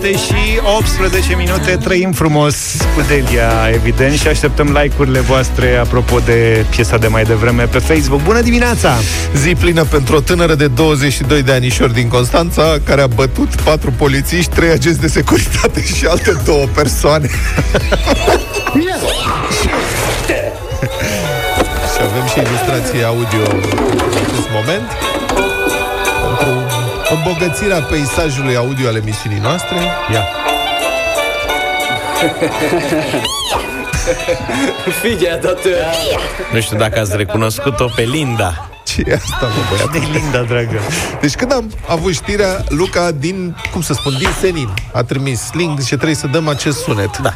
7 și 18 minute. Trăim frumos cu Delia, evident Și așteptăm like-urile voastre Apropo de piesa de mai devreme pe Facebook. Bună dimineața! Zi plină pentru o tânără de 22 de anișori din Constanța Care a bătut patru polițiști, trei agenți de securitate Și alte două persoane. Și avem și ilustrație audio în acest moment. Pentru îmbogățirea peisajului audio al emisiunii noastre Ia! Figa da tua. Nu știu dacă ați recunoscut-o pe Linda. Ce e asta, mă, băiat? De Linda, dragă Deci când am avut știrea, Luca din, cum să spun, din Senin a trimis link, zice trebuie să dăm acest sunet. Da.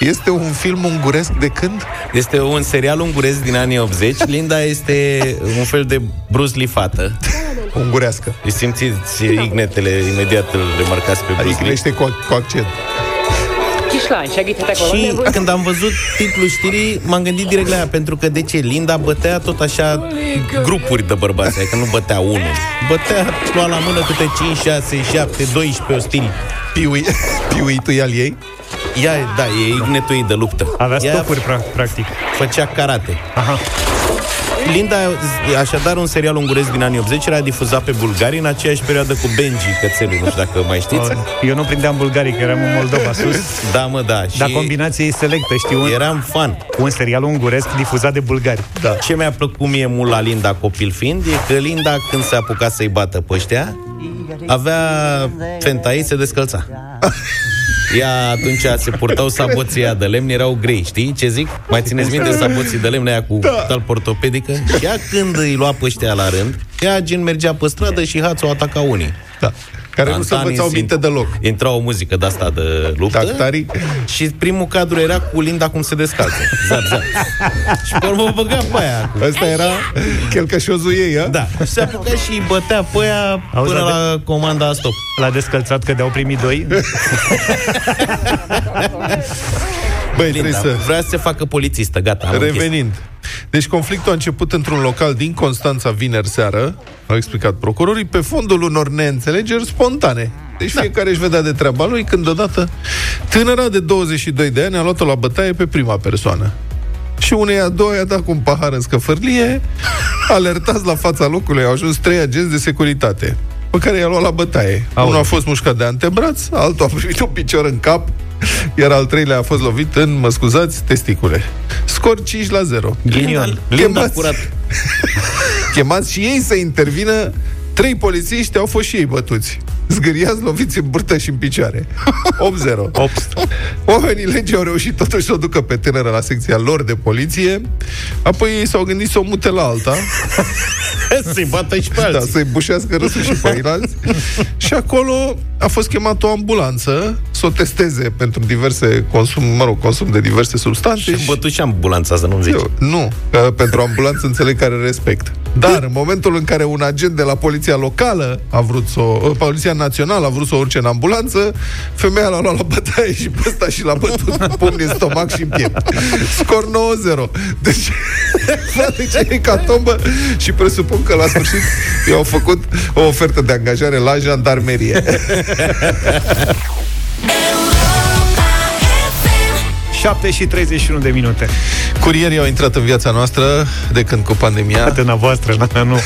Este un film unguresc de când? Este un serial ungurez din anii 80. Linda este un fel de Bruce Lee fată. Ungurească. Îi simțiți ignetele, imediat îl remarcați pe Bruce Adică Lee. crește cu, cu accent. Kislány, segíthetek Și valamivel? când am văzut titlul știrii, m-am gândit direct la ea, pentru că de ce? Linda bătea tot așa grupuri de bărbați, adică nu bătea unul. Bătea, lua la mână câte 5, 6, 7, 12 ostili. Piui, piuitul al ei. Ea, da, e ignetul ei de luptă. Avea Ea stopuri, pra- practic făcea karate. Aha. Linda, așadar, un serial ungurez din anii 80 era difuzat pe Bulgarii în aceeași perioadă cu Benji Cățelul, nu știu dacă mai știți. Eu nu prindeam bulgarii, că eram în Moldova sus Da, mă, da. Și Dar combinația e selectă, știi? Un, eram fan. un serial unguresc difuzat de bulgari Da. Ce mi-a plăcut mie mult la Linda copil fiind e că Linda, când se apuca să-i bată pe ăștia, avea fenta ei, se descălța. Ea atunci se purtau saboții aia de lemn, erau grei, știi ce zic? Mai țineți minte saboții de lemn aia cu da. talp ortopedică? Și ea când îi lua pe ăștia la rând, ea gen mergea pe stradă și hațul ataca unii. Da. Care nu se Tantanii învățau simt- minte deloc. Intra o muzică de asta de luptă. Tactarii. Și primul cadru era cu Linda cum se descalță. Zap, zap. Și pe urmă o băga pe aia. Cu... Ăsta era chelcășozul ei, a? Da, și se apuca și îi bătea pe aia Auzi, până la la comanda stop. L-a descălțat că de-au primit doi? Băi, Linda trebuie să... vrea să se facă polițistă, gata, am închis. Revenind. Deci conflictul a început într-un local din Constanța vineri seară, au explicat procurorii, pe fondul unor neînțelegeri spontane. Deci da. fiecare își vedea de treaba lui când odată tânăra de 22 de ani a luat-o la bătaie pe prima persoană. Și unei a doua i-a dat cu un pahar în scăfârlie, alertați la fața locului, au ajuns trei agenți de securitate, pe care i-a luat la bătaie. Aoleu. Unul a fost mușcat de antebraț, altul a primit un picior în cap, iar al treilea a fost lovit în, mă scuzați, testicule. Scor 5 la 0. Ghinion, Linda Chemați- curat Chemați și ei să intervină Trei polițiști au fost și ei bătuți Zgâriați, loviți în burtă și în picioare. 8-0 Oamenii legii au reușit totuși să o ducă pe tânără la secția lor de poliție Apoi ei s-au gândit să o mute la alta. Să-i bată și pe da, alții. să-i bușească râsul și pe ceilalți Și acolo a fost chemată o ambulanță Să o testeze pentru diverse consum, mă rog, consum de diverse substanțe Și am bătut și ambulanța, să nu-mi zici. Eu, nu, că pentru ambulanță înțeleg care respect. Dar în momentul în care un agent de la poliția locală a vrut să o, poliția națională a vrut să o urce în ambulanță, femeia l-a luat la bătaie și pe ăsta și l-a bătut cu pumni în stomac și în piept. Scor 9-0. Deci, frate, ce hecatombă și presupun că la sfârșit i-au făcut o ofertă de angajare la jandarmerie. 7 și 31 de minute. Curierii au intrat în viața noastră de când cu pandemia. Atâna voastră, na, nu.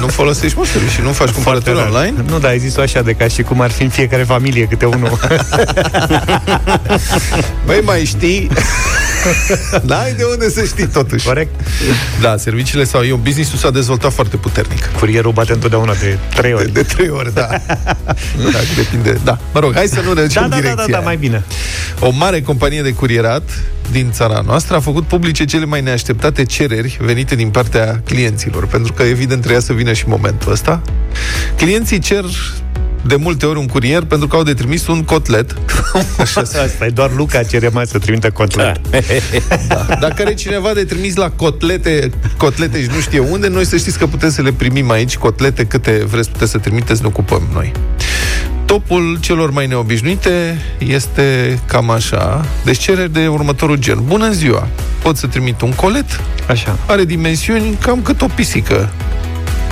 Nu folosești mă și nu faci cumpărături rar. online? Nu, dar ai zis-o așa de ca și cum ar fi în fiecare familie câte unul. Băi, mai știi? N-ai de unde să știi totuși. Corect? Da, serviciile sau eu, business-ul s-a dezvoltat foarte puternic. Curierul bate întotdeauna de 3 De, ori. de trei ori, da. da. Depinde. Da. Mă rog, hai să nu ne ducem Da, da, da, direcția. da, da, mai bine. O mare companie de curierat din țara noastră a făcut publice cele mai neașteptate cereri venite din partea clienților, pentru că evident trebuia să vină și momentul ăsta. Clienții cer de multe ori un curier pentru că au de trimis un cotlet. Așa Asta e doar Luca cere mai să trimită cotlet. Da. Dacă are cineva de trimis la cotlete, cotlete și nu știe unde, noi să știți că putem să le primim aici, cotlete, câte vreți puteți să trimiteți, ne ocupăm noi. Topul celor mai neobișnuite este cam așa. Deci cereri de următorul gen. Bună ziua! Pot să trimit un colet? Așa. Are dimensiuni cam cât o pisică.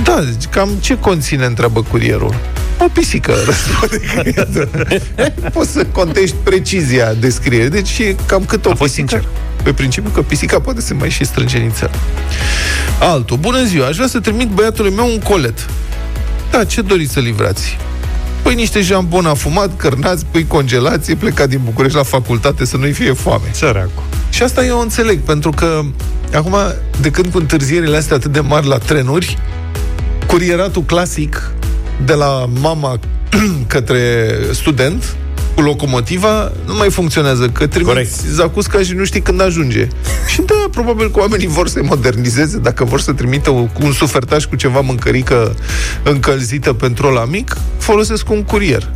Da, deci cam ce conține, întreabă curierul. O pisică răspunde creierul. Poți să contești precizia descrierii. Deci e cam cât o A fost pisică. sincer. Pe principiu că pisica poate să mai și strânge nițel. Altul. Bună ziua, aș vrea să trimit băiatului meu un colet. Da, ce doriți să livrați? Păi niște jambon afumat, cărnați, pui congelați, e plecat din București la facultate să nu-i fie foame. Săracu. Și asta eu o înțeleg, pentru că acum, de când cu întârzierile astea atât de mari la trenuri, curieratul clasic de la mama către student, cu locomotiva, nu mai funcționează, că Corect. trimiți zacusca și nu știi când ajunge. Și da, probabil că oamenii vor să-i modernizeze, dacă vor să trimită un, un sufertaș cu ceva mâncărică încălzită pentru la mic, folosesc un curier.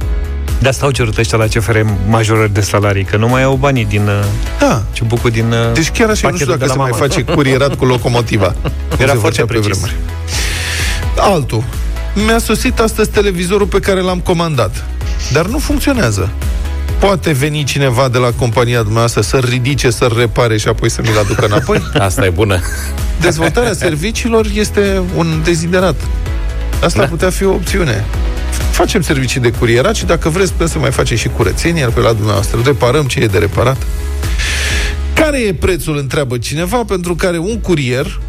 De asta au cerut ăștia la CFR majorări de salarii, că nu mai au banii din uh, Da, ciubucul din uh, Deci chiar așa, nu știu pachetul dacă de se la mai mamă. face curierat cu locomotiva. cum Era se foarte făcea pe precis. vremuri. Altul. Mi-a sosit astăzi televizorul pe care l-am comandat, dar nu funcționează. Poate veni cineva de la compania dumneavoastră să-l ridice, să-l repare și apoi să mi-l aducă înapoi? Asta e bună. Dezvoltarea serviciilor este un deziderat. Asta Da. ar putea fi o opțiune. Facem servicii de curierat și dacă vreți putem să mai facem și curățenie, iar pe la dumneavoastră reparăm ce e de reparat. Care e prețul, întreabă cineva, pentru care un curier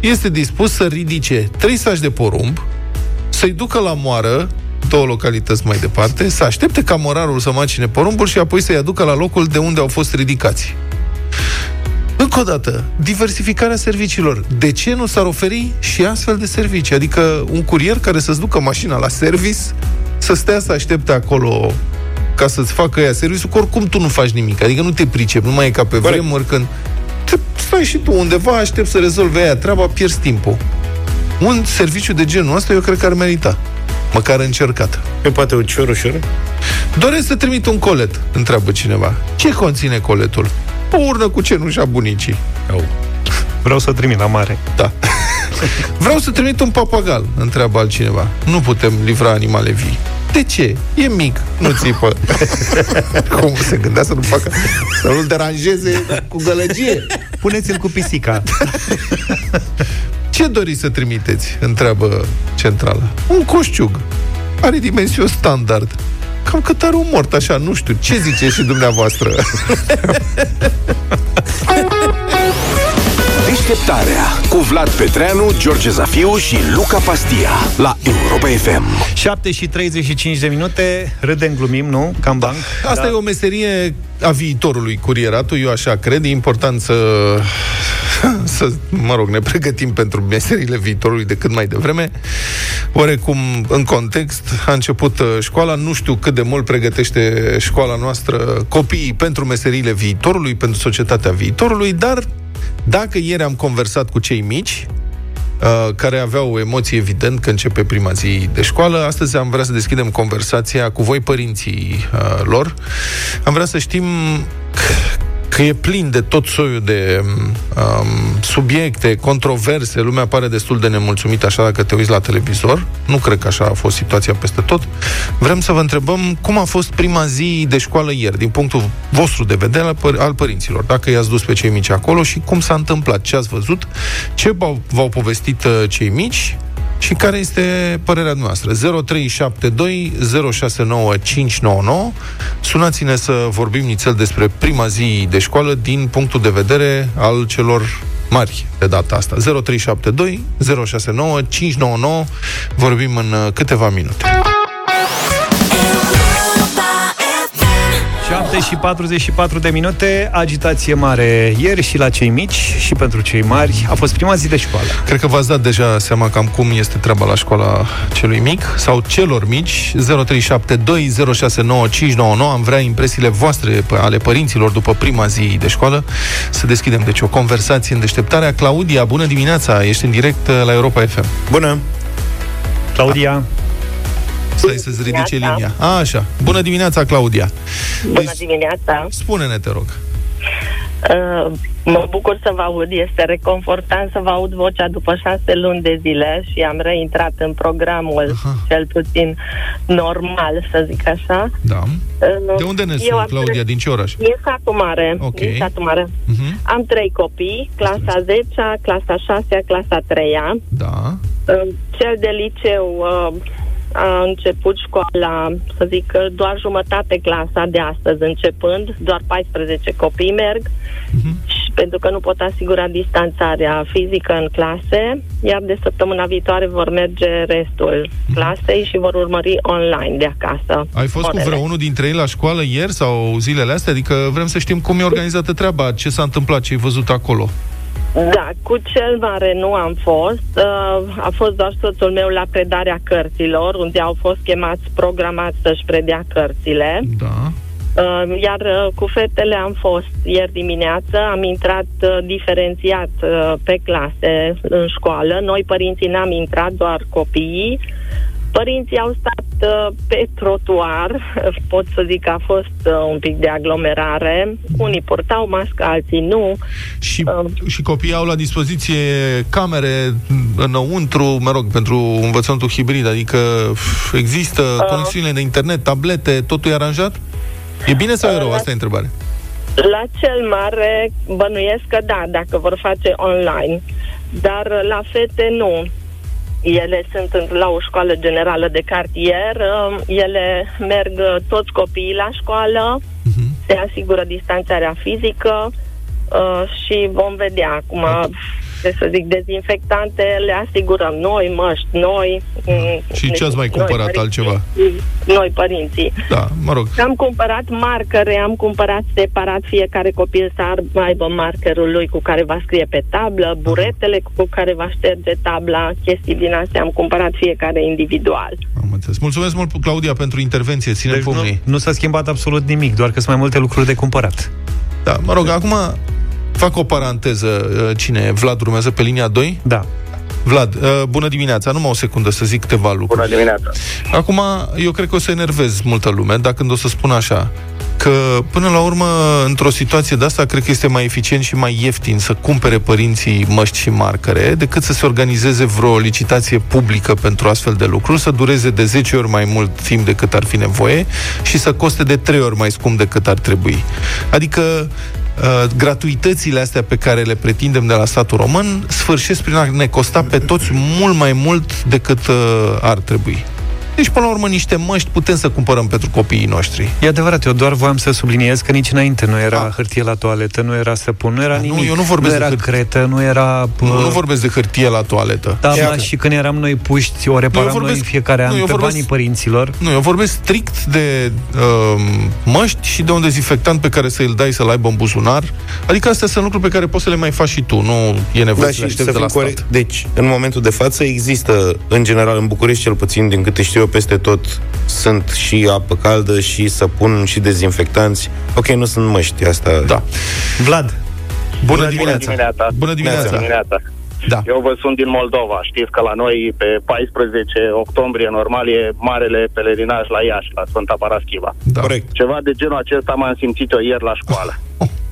este dispus să ridice trei saci de porumb, să-i ducă la moară, două localități mai departe, să aștepte ca morarul să macine porumbul și apoi să-i aducă la locul de unde au fost ridicați. Încă o dată, diversificarea serviciilor. De ce nu s-ar oferi și astfel de servicii? Adică un curier care să-ți ducă mașina la service, să stea să aștepte acolo ca să-ți facă ea serviciul, că oricum tu nu faci nimic. Adică nu te pricep, nu mai e ca pe Corect. vremuri când te stai și tu undeva, aștept să rezolve ea treaba, pierzi timpul. Un serviciu de genul ăsta eu cred că ar merita. Măcar încercat. E poate ușor, ușor. Doresc să trimit un colet, întreabă cineva. Ce conține coletul? O urnă cu cenușa bunicii. Au. Vreau să trimit la mare. Da. Vreau să trimit un papagal, întreabă altcineva. Nu putem livra animale vii. De ce? E mic, nu țipă. Cum se gândea să nu facă, să nu-l deranjeze cu gălăgie? Puneți-l cu pisica. Ce doriți să trimiteți? Întreabă centrala. Un coșciug. Are dimensiuni standard. Cam cât are un mort, așa, nu știu. Ce ziceți și dumneavoastră? Deșteptarea cu Vlad Petreanu, George Zafiu și Luca Pastia la Europa FM. 7 și 35 de minute, râdem, glumim, nu? Cam banc. Asta e o meserie a viitorului, curieratul, eu așa cred. E important să, să, mă rog, ne pregătim pentru meseriile viitorului de cât mai devreme. Oarecum, în context, a început uh, școala, nu știu cât de mult pregătește școala noastră copiii pentru meseriile viitorului, pentru societatea viitorului, dar dacă ieri am conversat cu cei mici, uh, care aveau emoții evident că începe prima zi de școală. Astăzi am vrea să deschidem conversația cu voi, părinții uh, lor. Am vrea să știm că e plin de tot soiul de um, subiecte, controverse, lumea pare destul de nemulțumită așa dacă te uiți la televizor. Nu cred că așa a fost situația peste tot. Vrem să vă întrebăm cum a fost prima zi de școală ieri, din punctul vostru de vedere al, păr- al părinților. Dacă i-ați dus pe cei mici acolo și cum s-a întâmplat, ce ați văzut, ce v-au, v-au povestit uh, cei mici și care este părerea noastră? 0372 069 599 Sunați-ne să vorbim nițel despre prima zi de școală din punctul de vedere al celor mari de data asta. 0372 069 599 Vorbim în uh, câteva minute. 7 și 44 de minute, agitație mare ieri și la cei mici și pentru cei mari. A fost prima zi de școală. Cred că v-ați dat deja seama cam cum este treaba la școala celui mic sau celor mici. 0372069599 Am vrea impresiile voastre p- ale părinților după prima zi de școală. Să deschidem deci o conversație în deșteptarea. Claudia, bună dimineața! Ești în direct uh, la Europa FM. Bună. Claudia, Stai să-ți ridice dimineața. linia. A, așa. Bună dimineața, Claudia. Bună dimineața! Spune-ne, te rog. Uh, mă bucur să vă aud, este reconfortant să vă aud vocea după șase luni de zile și am reintrat în programul Aha. cel puțin normal, să zic așa. Da. Uh, De unde ne eu suni, am Claudia? trei- Din ce oraș? Din satul mare. Ok. Din satul mare. Mhm. Am trei copii, clasa 10 clasa 6 clasa 3 Da. Cel de liceu uh, a început școala, să zic că doar jumătate clasa de astăzi începând, doar 14 copii merg, uh-huh. și pentru că nu pot asigura distanțarea fizică în clase, iar de săptămâna viitoare vor merge restul uh-huh. clasei și vor urmări online de acasă. Ai fost orele. cu vreunul dintre ei la școală ieri sau zilele astea? Adică vrem să știm cum e organizată treaba, ce s-a întâmplat, ce ai văzut acolo. Da, cu cel mare nu am fost. Uh, a fost doar soțul meu la predarea cărților, unde au fost chemați programați să-și predea cărțile. Da. Uh, iar uh, cu fetele am fost ieri dimineață, am intrat uh, diferențiat uh, pe clase în școală. Noi, părinții, n-am intrat, doar copiii. Părinții au stat uh, pe trotuar, pot să zic că a fost uh, un pic de aglomerare. Unii purtau mască, alții nu. Și, uh, și copiii au la dispoziție camere înăuntru, mă rog, pentru învățământul hibrid, adică există uh, conexiunile de internet, tablete, totul e aranjat? E bine sau e rău? Asta e întrebare. La cel mare bănuiesc că da, dacă vor face online. Dar la fete nu. Ele sunt la o școală generală de cartier, um, ele merg uh, toți copiii la școală, uh-huh. se asigură distanțarea fizică uh, și vom vedea acum ce să zic, dezinfectante le asigurăm noi, măști noi. Mm, și ce ați mai cumpărat noi, altceva? Noi, părinții. Da, mă rog. Am cumpărat marcare, am cumpărat separat fiecare copil să aibă markerul lui cu care va scrie pe tablă, buretele cu care va șterge tabla, chestii din astea am cumpărat fiecare individual. Am înțeles. Mulțumesc mult, Claudia, pentru intervenție. Ține deci nu, nu s-a schimbat absolut nimic, doar că sunt mai multe lucruri de cumpărat. Da, mă rog, acum Fac o paranteză. Uh, cine? Vlad urmează pe linia 2? Da. Vlad, uh, bună dimineața. Numai o secundă să zic câteva lucruri. Bună dimineața. Acum, eu cred că o să enervez multă lume, dacă când o să spun așa, că până la urmă, într-o situație de asta, cred că este mai eficient și mai ieftin să cumpere părinții măști și marcare, decât să se organizeze vreo licitație publică pentru astfel de lucruri, să dureze de 10 ori mai mult timp decât ar fi nevoie și să coste de 3 ori mai scump decât ar trebui. Adică Uh, gratuitățile astea pe care le pretindem de la statul român sfârșesc prin a ne costa pe toți mult mai mult decât uh, ar trebui. Deci, până la urmă, niște măști putem să cumpărăm pentru copiii noștri. E adevărat, eu doar voiam să subliniez că nici înainte nu era da. hârtie la toaletă, nu era săpun, nu era da, nimic. Nu, eu nu vorbesc nu era de cretă, nu era... Nu, nu vorbesc de hârtie la toaletă. Da, da și când eram noi puști, o reparam nu, vorbesc, noi în fiecare an nu, pe vorbesc, banii părinților. Nu, eu vorbesc strict de uh, măști și de un dezinfectant pe care să îl dai să-l aibă în buzunar. Adică astea sunt lucruri pe care poți să le mai faci și tu, nu e nevoie da, să le de la corect. stat. Deci, în momentul de față există, în general, în București cel puțin, din câte știu eu, peste tot sunt și apă caldă și săpun și dezinfectanți. Ok, nu sunt măști, asta... Da. Vlad, bună, bună dimineața! dimineața. Bună dimineața! Bună dimineața! Da. Eu vă sunt din Moldova. Știți că la noi, pe 14 octombrie, normal, e marele pelerinaj la Iași, la Sfânta Paraschiva. Da. Corect. Ceva de genul acesta m-am simțit eu ieri la școală.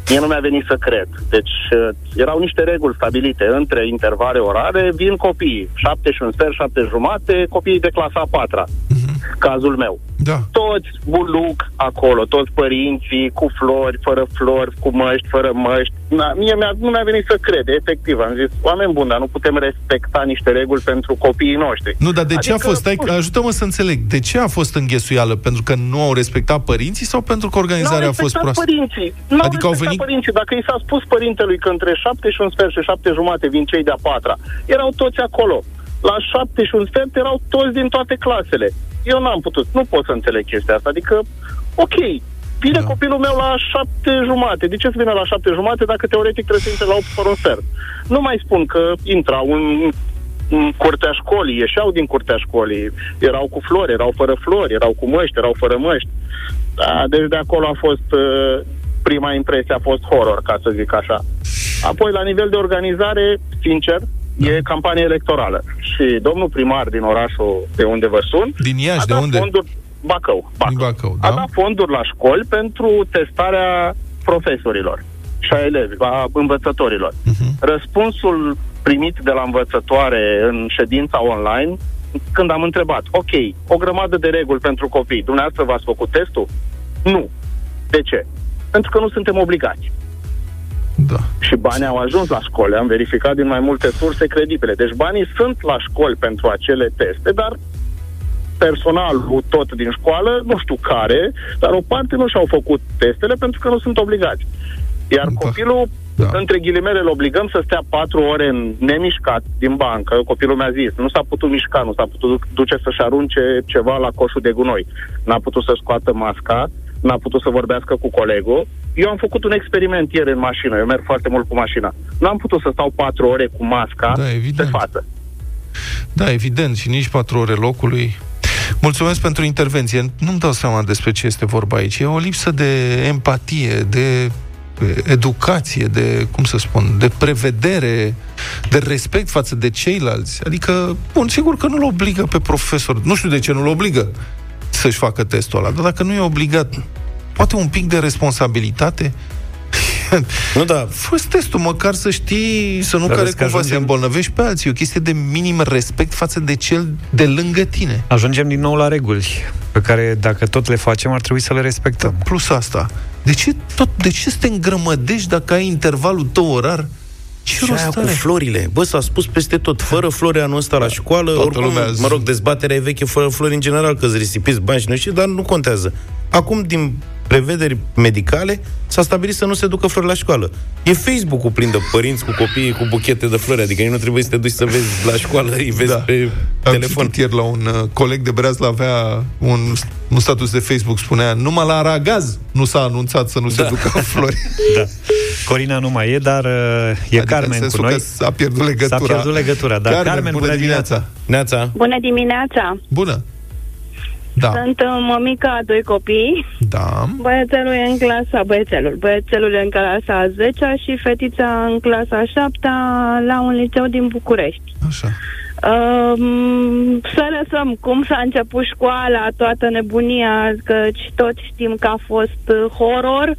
Mie nu mi-a venit să cred. Deci uh, erau niște reguli stabilite. Între intervale orare vin copiii. Șapte și un sfert, șapte jumate, copiii de clasa a patra. Uh-huh. Cazul meu. Da. Toți buluc acolo, toți părinții cu flori, fără flori, cu măști, fără măști. Na, mie mi-a, nu mi-a venit să cred, efectiv. Am zis, oameni buni, dar nu putem respecta niște reguli pentru copiii noștri. Nu, dar de adică, ce a adică, fost? Stai, ajută-mă să înțeleg. De ce a fost înghesuială? Pentru că nu au respectat părinții sau pentru că organizarea a fost proastă? părinții. Nu adică au venit... părinții. Dacă i s-a spus părintelui că între șapte și un sfert și șapte jumate vin cei de-a patra, erau toți acolo. La șapte și un sfert erau toți din toate clasele eu n-am putut, nu pot să înțeleg chestia asta. Adică, ok, vine da. copilul meu la șapte jumate. De ce să vină la șapte jumate dacă teoretic trebuie să intre la 8 fără un sfert? Nu mai spun că intra un în curtea școlii, ieșeau din curtea școlii, erau cu flori, erau fără flori, erau cu măști, erau fără măști. Da, deci de acolo a fost, uh, prima impresie a fost horror, ca să zic așa. Apoi, la nivel de organizare, sincer, da. e campanie electorală. Și domnul primar din orașul de unde vă sun... Din Iași, de unde? Fonduri, Bacău. Bacău. Din Bacău da? A dat fonduri la școli pentru testarea profesorilor și a elevi, a învățătorilor. Uh-huh. Răspunsul primit de la învățătoare în ședința online, când am întrebat, ok, o grămadă de reguli pentru copii, dumneavoastră v-ați făcut testul? Nu. De ce? Pentru că nu suntem obligați. Da. Și banii au ajuns la școli, am verificat din mai multe surse credibile. Deci banii sunt la școli pentru acele teste, dar personalul tot din școală, nu știu care, dar o parte nu și-au făcut testele pentru că nu sunt obligați. Iar Da. copilul, Da. între ghilimele, îl obligăm să stea patru ore în nemișcat din bancă. Copilul mi-a zis, nu s-a putut mișca, nu s-a putut duce să-și arunce ceva la coșul de gunoi. N-a putut să scoată masca, n-a putut să vorbească cu colegul. Eu am făcut un experiment ieri în mașină, eu merg foarte mult cu mașina. N-am putut să stau patru ore cu masca Da, pe evident. față. Da, evident, și nici patru ore locului. Mulțumesc pentru intervenție. Nu-mi dau seama despre ce este vorba aici. E o lipsă de empatie, de educație, de, cum să spun, de prevedere, de respect față de ceilalți. Adică, bun, sigur că nu-l obligă pe profesor, nu știu de ce nu-l obligă să-și facă testul ăla, dar dacă nu e obligat, poate un pic de responsabilitate? Nu, da, Fă testul, măcar să știi, să nu Dar care vezi că cumva să ajungem- îmbolnăvești pe alții. E o chestie de minim respect față de cel de lângă tine. Ajungem din nou la reguli, pe care dacă tot le facem, ar trebui să le respectăm. Plus asta, de ce, tot, de ce să te îngrămădești dacă ai intervalul tău orar? Ce Și aia rost cu are? florile. Bă, s-a spus peste tot. Fără flori anul ăsta la școală, Toată oricum, lumea zi- mă rog, dezbaterea e veche fără flori în general, că îți risipiți bani și nu știu, dar nu contează. Acum, din prevederi medicale, s-a stabilit să nu se ducă flori la școală. E Facebook-ul plin de părinți cu copiii cu buchete de flori, adică ei nu trebuie să te duci să vezi la școală, îi vezi Da. pe Am telefon. citit ieri la un uh, coleg de Breazlă avea un, un status de Facebook, spunea numai la Aragaz nu s-a anunțat să nu se Da. ducă flori. Da. Corina nu mai e, dar uh, e Adică în Carmen cu sensul noi. că s-a pierdut legătura. S-a pierdut legătura, da. Carmen, Carmen, bună dimineața! Neața, Bună dimineața! Bună! Da, Sunt uh, mămica a doi copii. da, Băiețelul e în clasa, băiețelul, băiețelul e în clasa a 10 și fetița în clasa a 7 la un liceu din București. așa. Um, să lăsăm cum s-a început școala, toată nebunia, că toți știm că a fost uh, horror. Uh,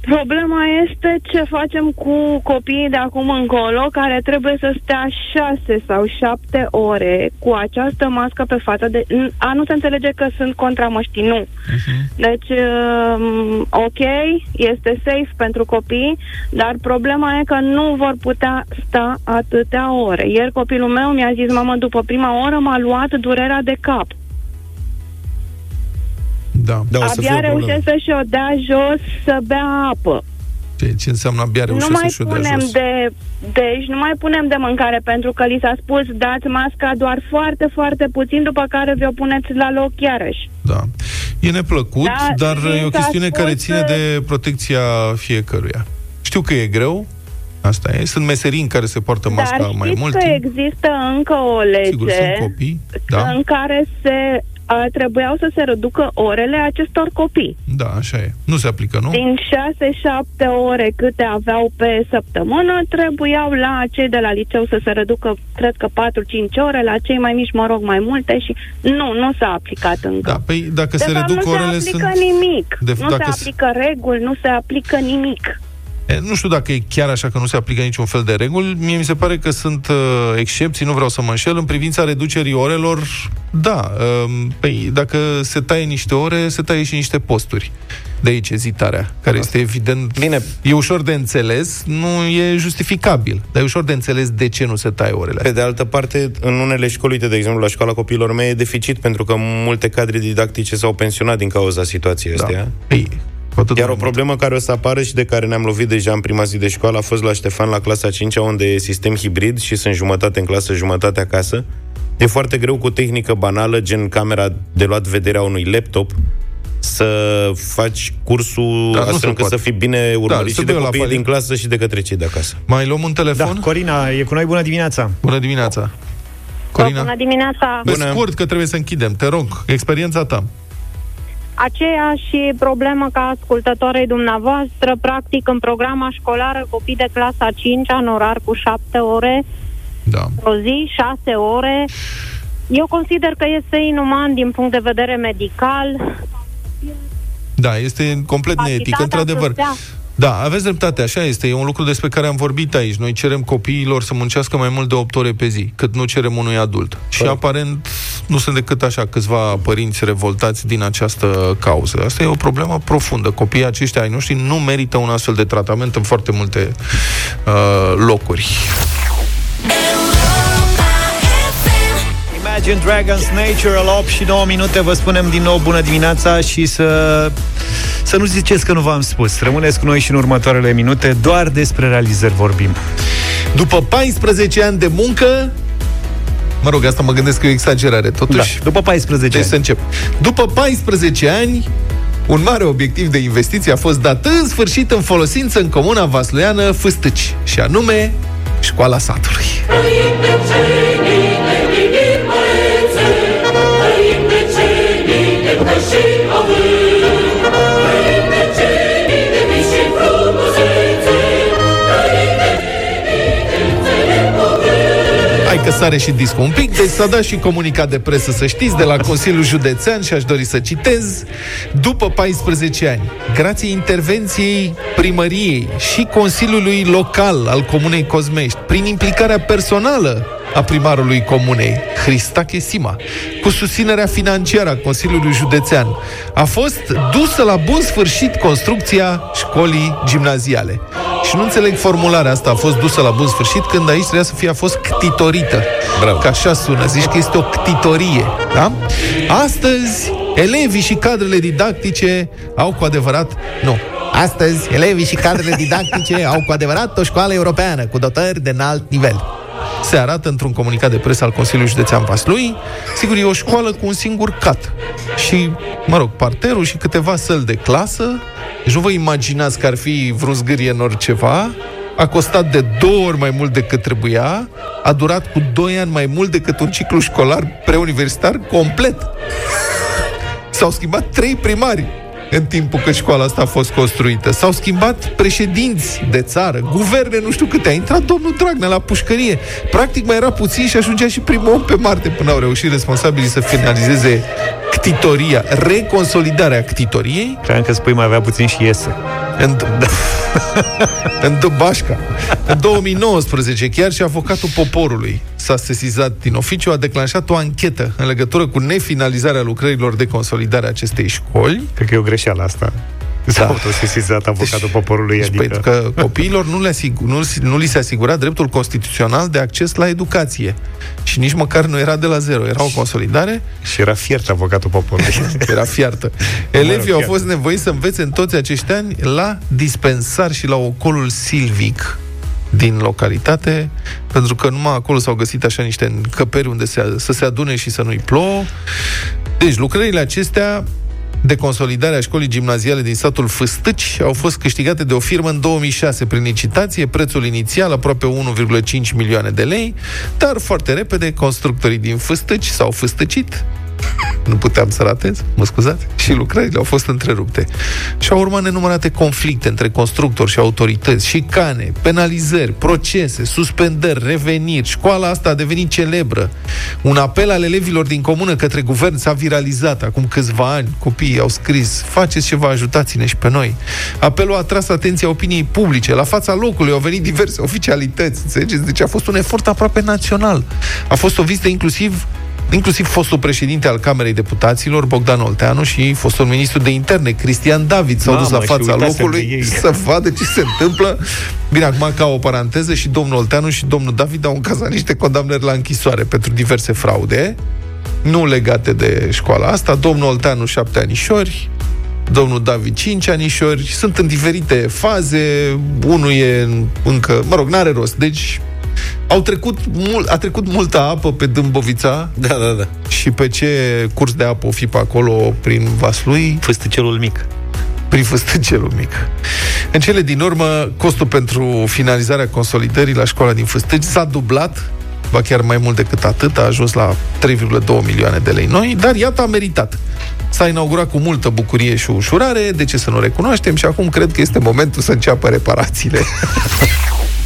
problema este ce facem cu copiii de acum încolo care trebuie să stea șase sau șapte ore cu această mască pe față. De, a nu se înțelege că sunt contra măștii, nu. Deci, um, ok, este safe pentru copii, dar problema e că nu vor putea sta atâtea ore. Ieri copilul meu mi-a zis, mamă, după prima oră m-a luat durerea de cap. Da. da, o să fie Abia o problemă. reușește să-și o dea jos să bea apă. Ce, ce înseamnă abia nu reușesc mai să-și o dea punem jos? de, deci nu mai punem de mâncare pentru că li s-a spus dați masca doar foarte, foarte puțin, după care vi-o puneți la loc iarăși. Da. E neplăcut, Da, dar mi e o s-a chestiune spus care ține că- de protecția fiecăruia. Știu că e greu, asta e. Sunt meserii în care se poartă masca Dar mai știți mult că timp. există încă o lege Sigur, sunt copii, da, în care se a, trebuiau să se reducă orele acestor copii. da, așa e. Nu se aplică, nu? Din 6-7 ore câte aveau pe săptămână, trebuiau la cei de la liceu să se reducă, cred că 4-5 ore, la cei mai mici, mă rog, mai multe și nu, nu s-a aplicat încă. Da, păi dacă de se fapt, reduc nu orele se aplică sunt... nimic. De- nu dacă se s- aplică reguli, nu se aplică nimic. E, Nu știu dacă e chiar așa că nu se aplică niciun fel de reguli. Mie mi se pare că sunt uh, excepții, nu vreau să mă înșel. În privința reducerii orelor, da. Uh, păi, dacă se taie niște ore, se taie și niște posturi. De aici ezitarea, care este evident... Bine. E ușor de înțeles, nu e justificabil. Dar e ușor de înțeles de ce nu se taie orele. Pe de altă parte, în unele școli, uite, de exemplu, la școala copiilor mei e deficit pentru că multe cadre didactice s-au pensionat din cauza situației da. astea. Păi, cu atât Iar mai o mult. problemă care o să apară și de care ne-am lovit deja în prima zi de școală a fost la Ștefan, la clasa 5 unde e sistem hibrid și sunt jumătate în clasă, jumătate acasă. E foarte greu cu tehnică banală, gen camera de luat vederea unui laptop, să faci cursul Da, nu astfel se încât poate. să fii bine urmărit să și de dă la copiii palier. din clasă și de către cei de acasă. Mai luăm un Da, telefon? Corina e cu noi, bună dimineața! Bună dimineața! Corina? Bună dimineața! Pe Bună. scurt, că trebuie să închidem. Te rog, experiența ta. Aceeași problemă ca ascultătoarei dumneavoastră, practic în programa școlară copii de clasa 5 în orar cu 7 ore, Da. o zi, 6 ore. Eu consider că este inuman din punct de vedere medical. Da, este complet neetic, Capacitatea într-adevăr. să stea- Da, aveți dreptate, așa este. E un lucru despre care am vorbit aici. Noi cerem copiilor să muncească mai mult de 8 ore pe zi, cât nu cerem unui adult. Și aparent nu sunt decât așa câțiva părinți revoltați din această cauză. Asta e o problemă profundă. Copiii aceștia ai noștri nu merită un astfel de tratament în foarte multe uh, locuri. Imagine Dragons Natural 8 și 9 minute Vă spunem din nou bună dimineața Și să, să nu ziceți că nu v-am spus. Rămâneți cu noi și în următoarele minute Doar despre realizări vorbim. După 14 ani de muncă Mă rog, asta mă gândesc că e o exagerare Totuși, da, după 14 deci ani. să încep. După 14 ani un mare obiectiv de investiție a fost dat în sfârșit în folosință în comuna vasluiană Fâstâci, și anume Școala Satului. Că sare și discul un pic, deci s-a dat și comunicat de presă, să știți, de la Consiliul Județean și aș dori să citez. După 14 ani, grație intervenției primăriei și Consiliului Local al Comunei Cozmești, prin implicarea personală a primarului comunei, Hristache Sima, cu susținerea financiară a Consiliului Județean, a fost dusă la bun sfârșit construcția școlii gimnaziale. Și nu înțeleg formularea asta, a fost dusă la bun sfârșit, când aici trebuia să fie a fost ctitorită. Bravo. Că așa sună, zici că este o ctitorie. Da? Astăzi, elevii și cadrele didactice au cu adevărat... Nu, Astăzi, elevii și cadrele didactice au cu adevărat o școală europeană cu dotări de înalt nivel se arată într-un comunicat de presă al Consiliului Județean Vaslui. Sigur, e o școală cu un singur cat. Și, mă rog, parterul și câteva săli de clasă. Deci nu vă imaginați că ar fi vreo zgârie în oriceva. A costat de două ori mai mult decât trebuia. A durat cu doi ani mai mult decât un ciclu școlar preuniversitar complet. S-au schimbat trei primari în timpul cât școala asta a fost construită. S-au schimbat președinți de țară, guverne, nu știu câte. A intrat domnul Dragnea la pușcărie. Practic mai era puțin și ajungea și primul om pe Marte până au reușit responsabilii să finalizeze ctitoria, reconsolidarea ctitoriei. Cream că spui mai avea puțin și iese. În, da. în Dăbașca. În 2019, chiar și avocatul poporului s-a sesizat din oficiu, a declanșat o anchetă în legătură cu nefinalizarea lucrărilor de consolidare a acestei școli. Cred că e o greșeală asta. S-a da. autosesizat avocatul deci, poporului. Deci adică... Pentru că copiilor nu, le asigur, nu, nu li se asigura dreptul constituțional de acces la educație. Și nici măcar nu era de la zero, era o consolidare. Și era fiert avocatul poporului. era fiartă. Elevii au fost nevoiți să învețe în toți acești ani la dispensar și la ocolul silvic din localitate, pentru că numai acolo s-au găsit așa niște încăperi unde se, să se adune și să nu-i plouă. Deci, lucrările acestea de consolidare a școlii gimnaziale din satul Fâstâci au fost câștigate de o firmă în 2006 prin licitație, prețul inițial aproape 1,5 milioane de lei, dar foarte repede constructorii din Fâstâci s-au fâstăcit nu puteam să ratez, mă scuzați, și lucrările au fost întrerupte. Și au urmat nenumărate conflicte între constructori și autorități, și cane, penalizări, procese, suspendări, reveniri. Școala asta a devenit celebră. Un apel al elevilor din comună către guvern s-a viralizat acum câțiva ani. Copiii au scris, faceți ceva, ajutați-ne și pe noi. Apelul a atras atenția opiniei publice. La fața locului au venit diverse oficialități, înțelegeți? Deci a fost un efort aproape național. A fost o vizită inclusiv inclusiv fostul președinte al Camerei Deputaților, Bogdan Olteanu, și fostul ministru de interne, Cristian David, s-au dus la fața locului să vadă ce se întâmplă. Bine, acum, ca o paranteză, și domnul Olteanu și domnul David au încazat niște condamnări la închisoare pentru diverse fraude, nu legate de școala asta. Domnul Olteanu, șapte anișori, domnul David 5 anișori, sunt în diferite faze, unul e încă, mă rog, n-are rost, deci au trecut mult, a trecut multă apă pe Dâmbovița da, da, da. și pe ce curs de apă o fi pe acolo prin Vaslui? Fâstăcelul mic prin fâstăcelul mic. În cele din urmă, costul pentru finalizarea consolidării la școala din Fâstăci s-a dublat, ba chiar mai mult decât atât, a ajuns la 3,2 milioane de lei noi, dar iată a meritat. S-a inaugurat cu multă bucurie și ușurare, de ce să nu recunoaștem și acum cred că este momentul să înceapă reparațiile.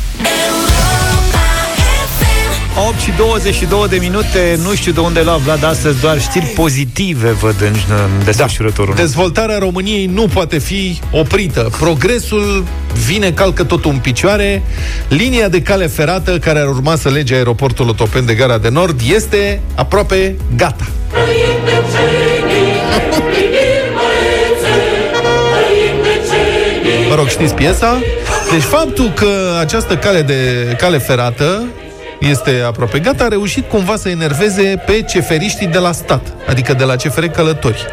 8 și 22 de minute, nu știu de unde lua Vlad astăzi, doar știri pozitive văd în, în desfășurătorul da. Dezvoltarea României nu poate fi oprită. Progresul vine, calcă totul în picioare. Linia de cale ferată care ar urma să lege aeroportul Otopen de Gara de Nord este aproape gata. Mă rog, știți piesa? Deci faptul că această cale de cale ferată este aproape gata, a reușit cumva să enerveze pe ceferiștii de la stat, adică de la CFR Călători.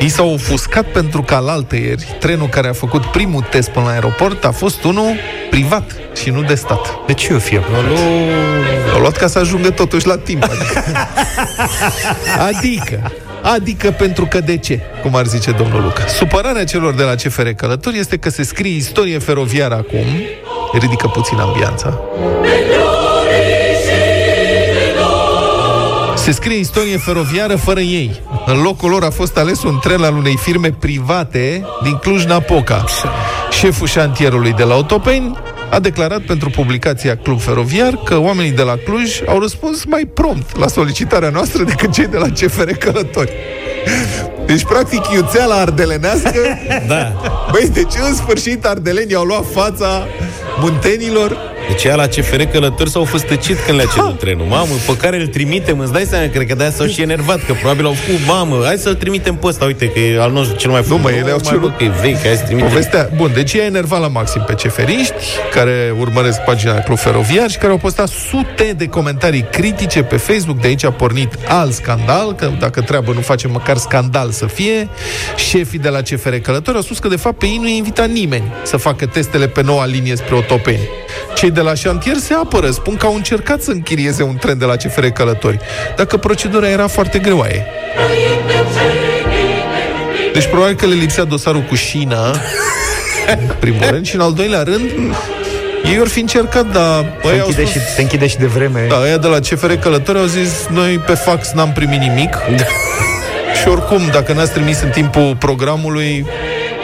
Ei s-au ofuscat pentru că alaltă ieri trenul care a făcut primul test până la aeroport a fost unul privat și nu de stat. De ce o fi acolo? Au luat ca să ajungă totuși la timp. Adică, adică, adică pentru că de ce, cum ar zice domnul Luca. Supărarea celor de la CFR Călători este că se scrie istorie feroviară acum, ridică puțin ambianța. Se scrie istorie feroviară fără ei. În locul lor a fost ales un tren al unei firme private din Cluj-Napoca. Șeful șantierului de la Otopeni a declarat pentru publicația Club Feroviar că oamenii de la Cluj au răspuns mai prompt la solicitarea noastră decât cei de la CFR Călători. Deci, practic, iuțeala ardelenească Da. Băi, deci în sfârșit ardelenii au luat fața muntenilor Deci ea la CFR călători s-au fost tăcit când le-a cerut trenul. Mamă, pe care îl trimitem, îți dai seama, cred că de-aia s-au și enervat, că probabil au făcut, mamă, hai să-l trimitem pe ăsta, uite, că e al nostru cel mai frumos. mă, ele au mai, cerut- bă, că e vechi, hai să trimitem. Povestea, bun, deci e enervat la maxim pe ceferiști care urmăresc pagina Club Feroviar și care au postat sute de comentarii critice pe Facebook. De aici a pornit alt scandal, că dacă treabă nu face măcar scandal să fie. Șefii de la CFR Călători au spus că de fapt pe ei nu i invita nimeni să facă testele pe noua linie spre Otopeni. Cei de la șantier se apără, spun că au încercat să închirieze un tren de la CFR Călători, dacă procedura era foarte greoaie. Deci probabil că le lipsea dosarul cu șină, în primul rând, și în al doilea rând, ei ori fi încercat, dar Se băi, au închide, spus, și, se închide și de vreme. da, ăia de la CFR Călători au zis, noi pe fax n-am primit nimic. și oricum, dacă n-ați trimis în timpul programului,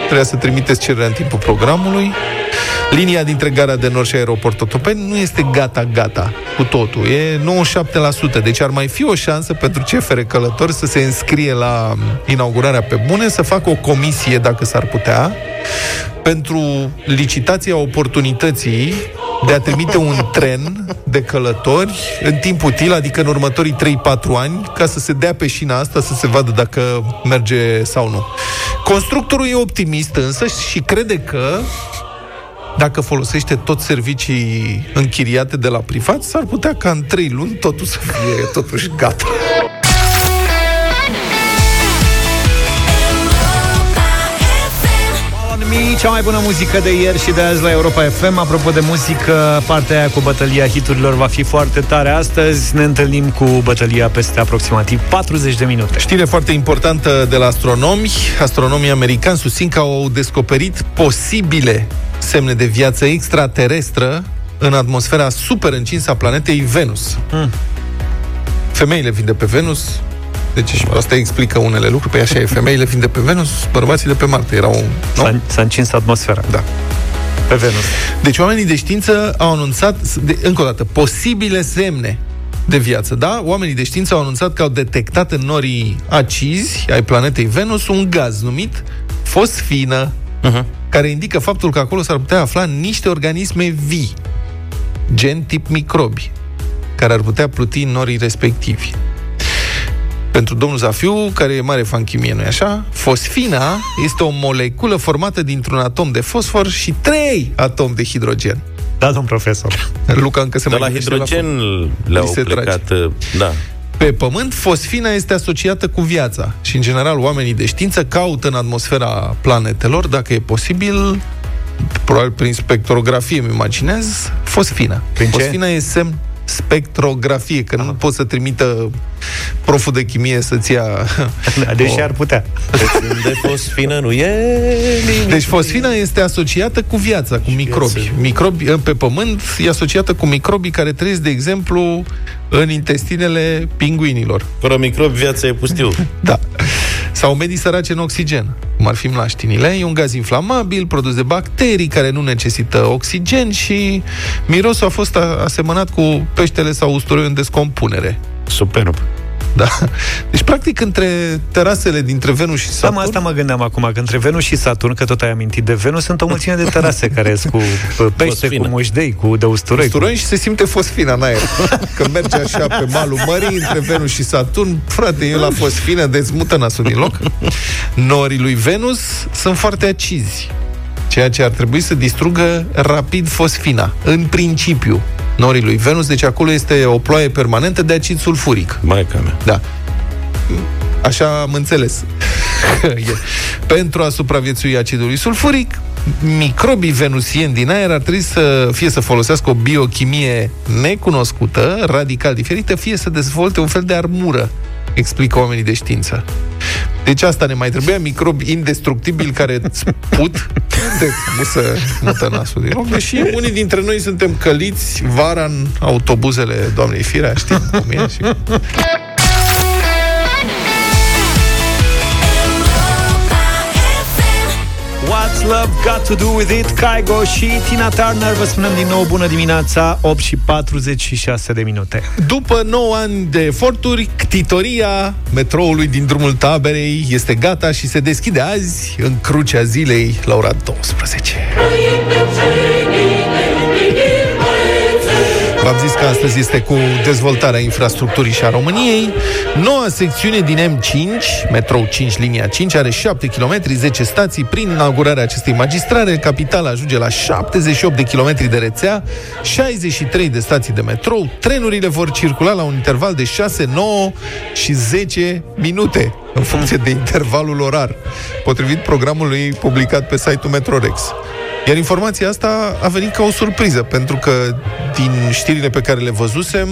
trebuia să trimiteți cererea în timpul programului. Linia dintre Gara de Nord și aeroportul Otopeni nu este gata-gata cu totul. E 97%. Deci ar mai fi o șansă pentru CFR Călători să se înscrie la inaugurarea pe bune, să facă o comisie, dacă s-ar putea, pentru licitația oportunității de a trimite un tren de călători în timp util, adică în următorii 3-4 ani, ca să se dea pe șina asta, să se vadă dacă merge sau nu. Constructorul e optimist însă și crede că dacă folosește tot servicii închiriate de la privat, s-ar putea ca în 3 luni totul să fie totuși gata. On Me, cea mai bună muzică de ieri și de azi la Europa FM. Apropo de muzică, partea aia cu bătălia hiturilor va fi foarte tare astăzi. Ne întâlnim cu bătălia peste aproximativ 40 de minute. Știre foarte importantă de la astronomi. Astronomii americani susțin că au descoperit posibile semne de viață extraterestră în atmosfera super încinsă a planetei Venus. Mm. Femeile vin de pe Venus, deci și asta explică unele lucruri. Păi așa e, femeile vin de pe Venus, bărbații de pe Marte. Erau, nu? S-a, s-a încins atmosfera. Da. Pe Venus. Deci oamenii de știință au anunțat, de, încă o dată, posibile semne de viață, da? Oamenii de știință au anunțat că au detectat în norii acizi ai planetei Venus un gaz numit fosfină, Uh-huh. Care indică faptul că acolo s-ar putea afla niște organisme vii, gen tip microbi, care ar putea pluti în norii respectivi. Pentru domnul Zafiu, care e mare fan chimie, nu-i așa? Fosfina este o moleculă formată dintr-un atom de fosfor și trei atomi de hidrogen. Da, domn profesor. Luca încă se De mai la gândește hidrogen fo- le-au Li se plecat, uh, da. Pe Pământ, fosfina este asociată cu viața și, în general, oamenii de știință caută în atmosfera planetelor, dacă e posibil, probabil prin spectrografie, îmi imaginez, fosfina. Prin ce? fosfina e semn spectrografie, că nu poți să trimită proful de chimie să-ți ia... Deși o- ar putea. Deci unde fosfină nu e nimic. Deci fosfina este asociată cu viața, cu microbi. Microbi pe pământ e asociată cu microbii care trăiesc, de exemplu, în intestinele pinguinilor. Fără microbi, viața e pustiu. Da. Sau medii săraci în oxigen, cum ar fi mlaștinile. E un gaz inflamabil produs de bacterii care nu necesită oxigen și mirosul a fost a- asemănat cu peștele sau usturoiul în descompunere. Superb. Da. Deci, practic, între terasele dintre Venus și Da, Saturn... mă, asta mă gândeam acum, că între Venus și Saturn, că tot ai amintit de Venus, sunt o mulțime de terase care sunt cu uh, pește, Fosfină. cu mușdei, cu de usturoi. Usturoi și se simte fosfina în aer. Când merge așa pe malul mării, între Venus și Saturn, frate, e la fosfină, dezmută nasul din loc. Norii lui Venus sunt foarte acizi, ceea ce ar trebui să distrugă rapid fosfina, în principiu. norii lui Venus, deci acolo este o ploaie permanentă de acid sulfuric. Maica mea. Da. Așa am înțeles. Pentru a supraviețui acidului sulfuric, microbii venusieni din aer ar trebui să fie să folosească o biochimie necunoscută, radical diferită, fie să dezvolte un fel de armură, explică oamenii de știință. Deci asta ne mai trebuia, microbi indestructibili care îți put de să mută nasul din loc. Și unii dintre noi suntem căliți vara în autobuzele doamnei Firea, știm cum e. Și... What's Love Got To Do With It Kaigo și Tina Turner. Vă spunem din nou bună dimineața 8 și 46 de minute. După 9 ani de eforturi Ctitoria metroului din drumul taberei Este gata și se deschide azi În crucea zilei la ora 12 V-am zis că astăzi este cu dezvoltarea infrastructurii și a României. Noua secțiune din M5, metrou 5, linia 5, are 7 km, 10 stații. Prin inaugurarea acestei magistrale, capitala ajunge la 78 de km de rețea, 63 de stații de metrou. Trenurile vor circula la un interval de 6, 9 și 10 minute în funcție de intervalul orar, potrivit programului publicat pe site-ul Metrorex. Iar informația asta a venit ca o surpriză, pentru că din știrile pe care le văzusem,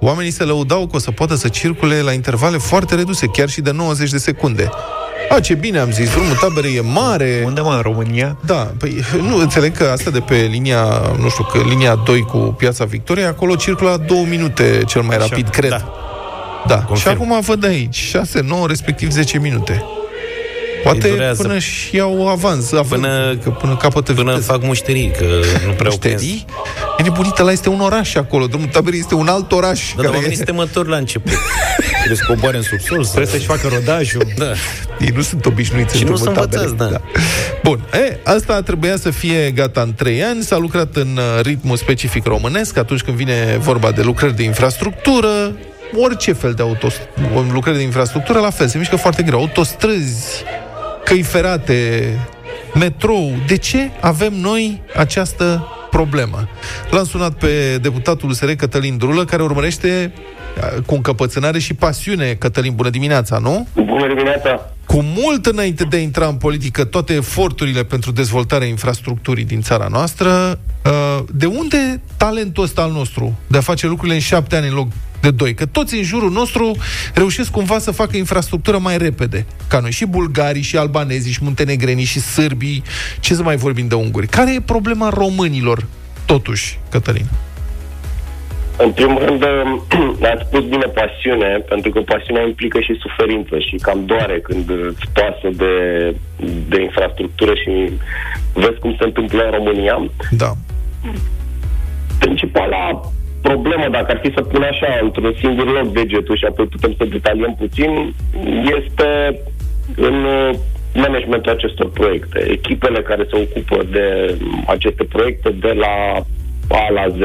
oamenii se lăudau că o să poată să circule la intervale foarte reduse, chiar și de 90 de secunde. A, ce bine am zis, drumul tabere e mare. Unde mă, în România? Da, păi nu, înțeleg că asta de pe linia, nu știu, că linia 2 cu Piața Victoriei, acolo circulă la două minute cel mai rapid, Așa, cred. da. Da, Confirm. și acum văd aici, 6, 9, respectiv 10 minute. Poate durează. până și iau avans, avans Până- că până capătă Până viteză. fac mușterii, că nu prea au prins. Mușterii? E nebunită, ăla este un oraș acolo. Drumul taberei este un alt oraș. Da, dar oamenii sunt temători la început. Trebuie să coboare în subsol. Să... Trebuie să-și facă rodajul Da. Ei nu sunt obișnuiți Și în nu drumul sunt taberei. învățați, da. Bun, e, asta trebuia să fie gata în 3 ani. S-a lucrat în uh, ritmul specific românesc, atunci când vine vorba de lucrări de infrastructură, orice fel de autos, lucrări de infrastructură, la fel, se mișcă foarte greu. Autostrăzi, căi ferate, metrou. De ce avem noi această problemă? L-am sunat pe deputatul USR Cătălin Drulă, care urmărește uh, cu încăpățânare și pasiune, Cătălin, bună dimineața, nu? Bună dimineața! Cu mult înainte de a intra în politică toate eforturile pentru dezvoltarea infrastructurii din țara noastră, uh, de unde talentul ăsta al nostru de a face lucrurile în șapte ani în loc de doi? Că toți în jurul nostru reușesc cumva să facă infrastructură mai repede ca noi. Și bulgarii, și albanezii, și muntenegrenii, și sârbii. Ce să mai vorbim de unguri? Care e problema românilor, totuși, Cătălin? În primul rând, ați spus bine pasiune, pentru că pasiunea implică și suferință și cam doare când îți pasă de, de infrastructură și vezi cum se întâmplă în România. Da. Principala problemă, dacă ar fi să pun așa, într-un singur loc degetul și apoi putem să detaliem puțin, este în uh, managementul acestor proiecte. Echipele care se ocupă de aceste proiecte de la A la Z.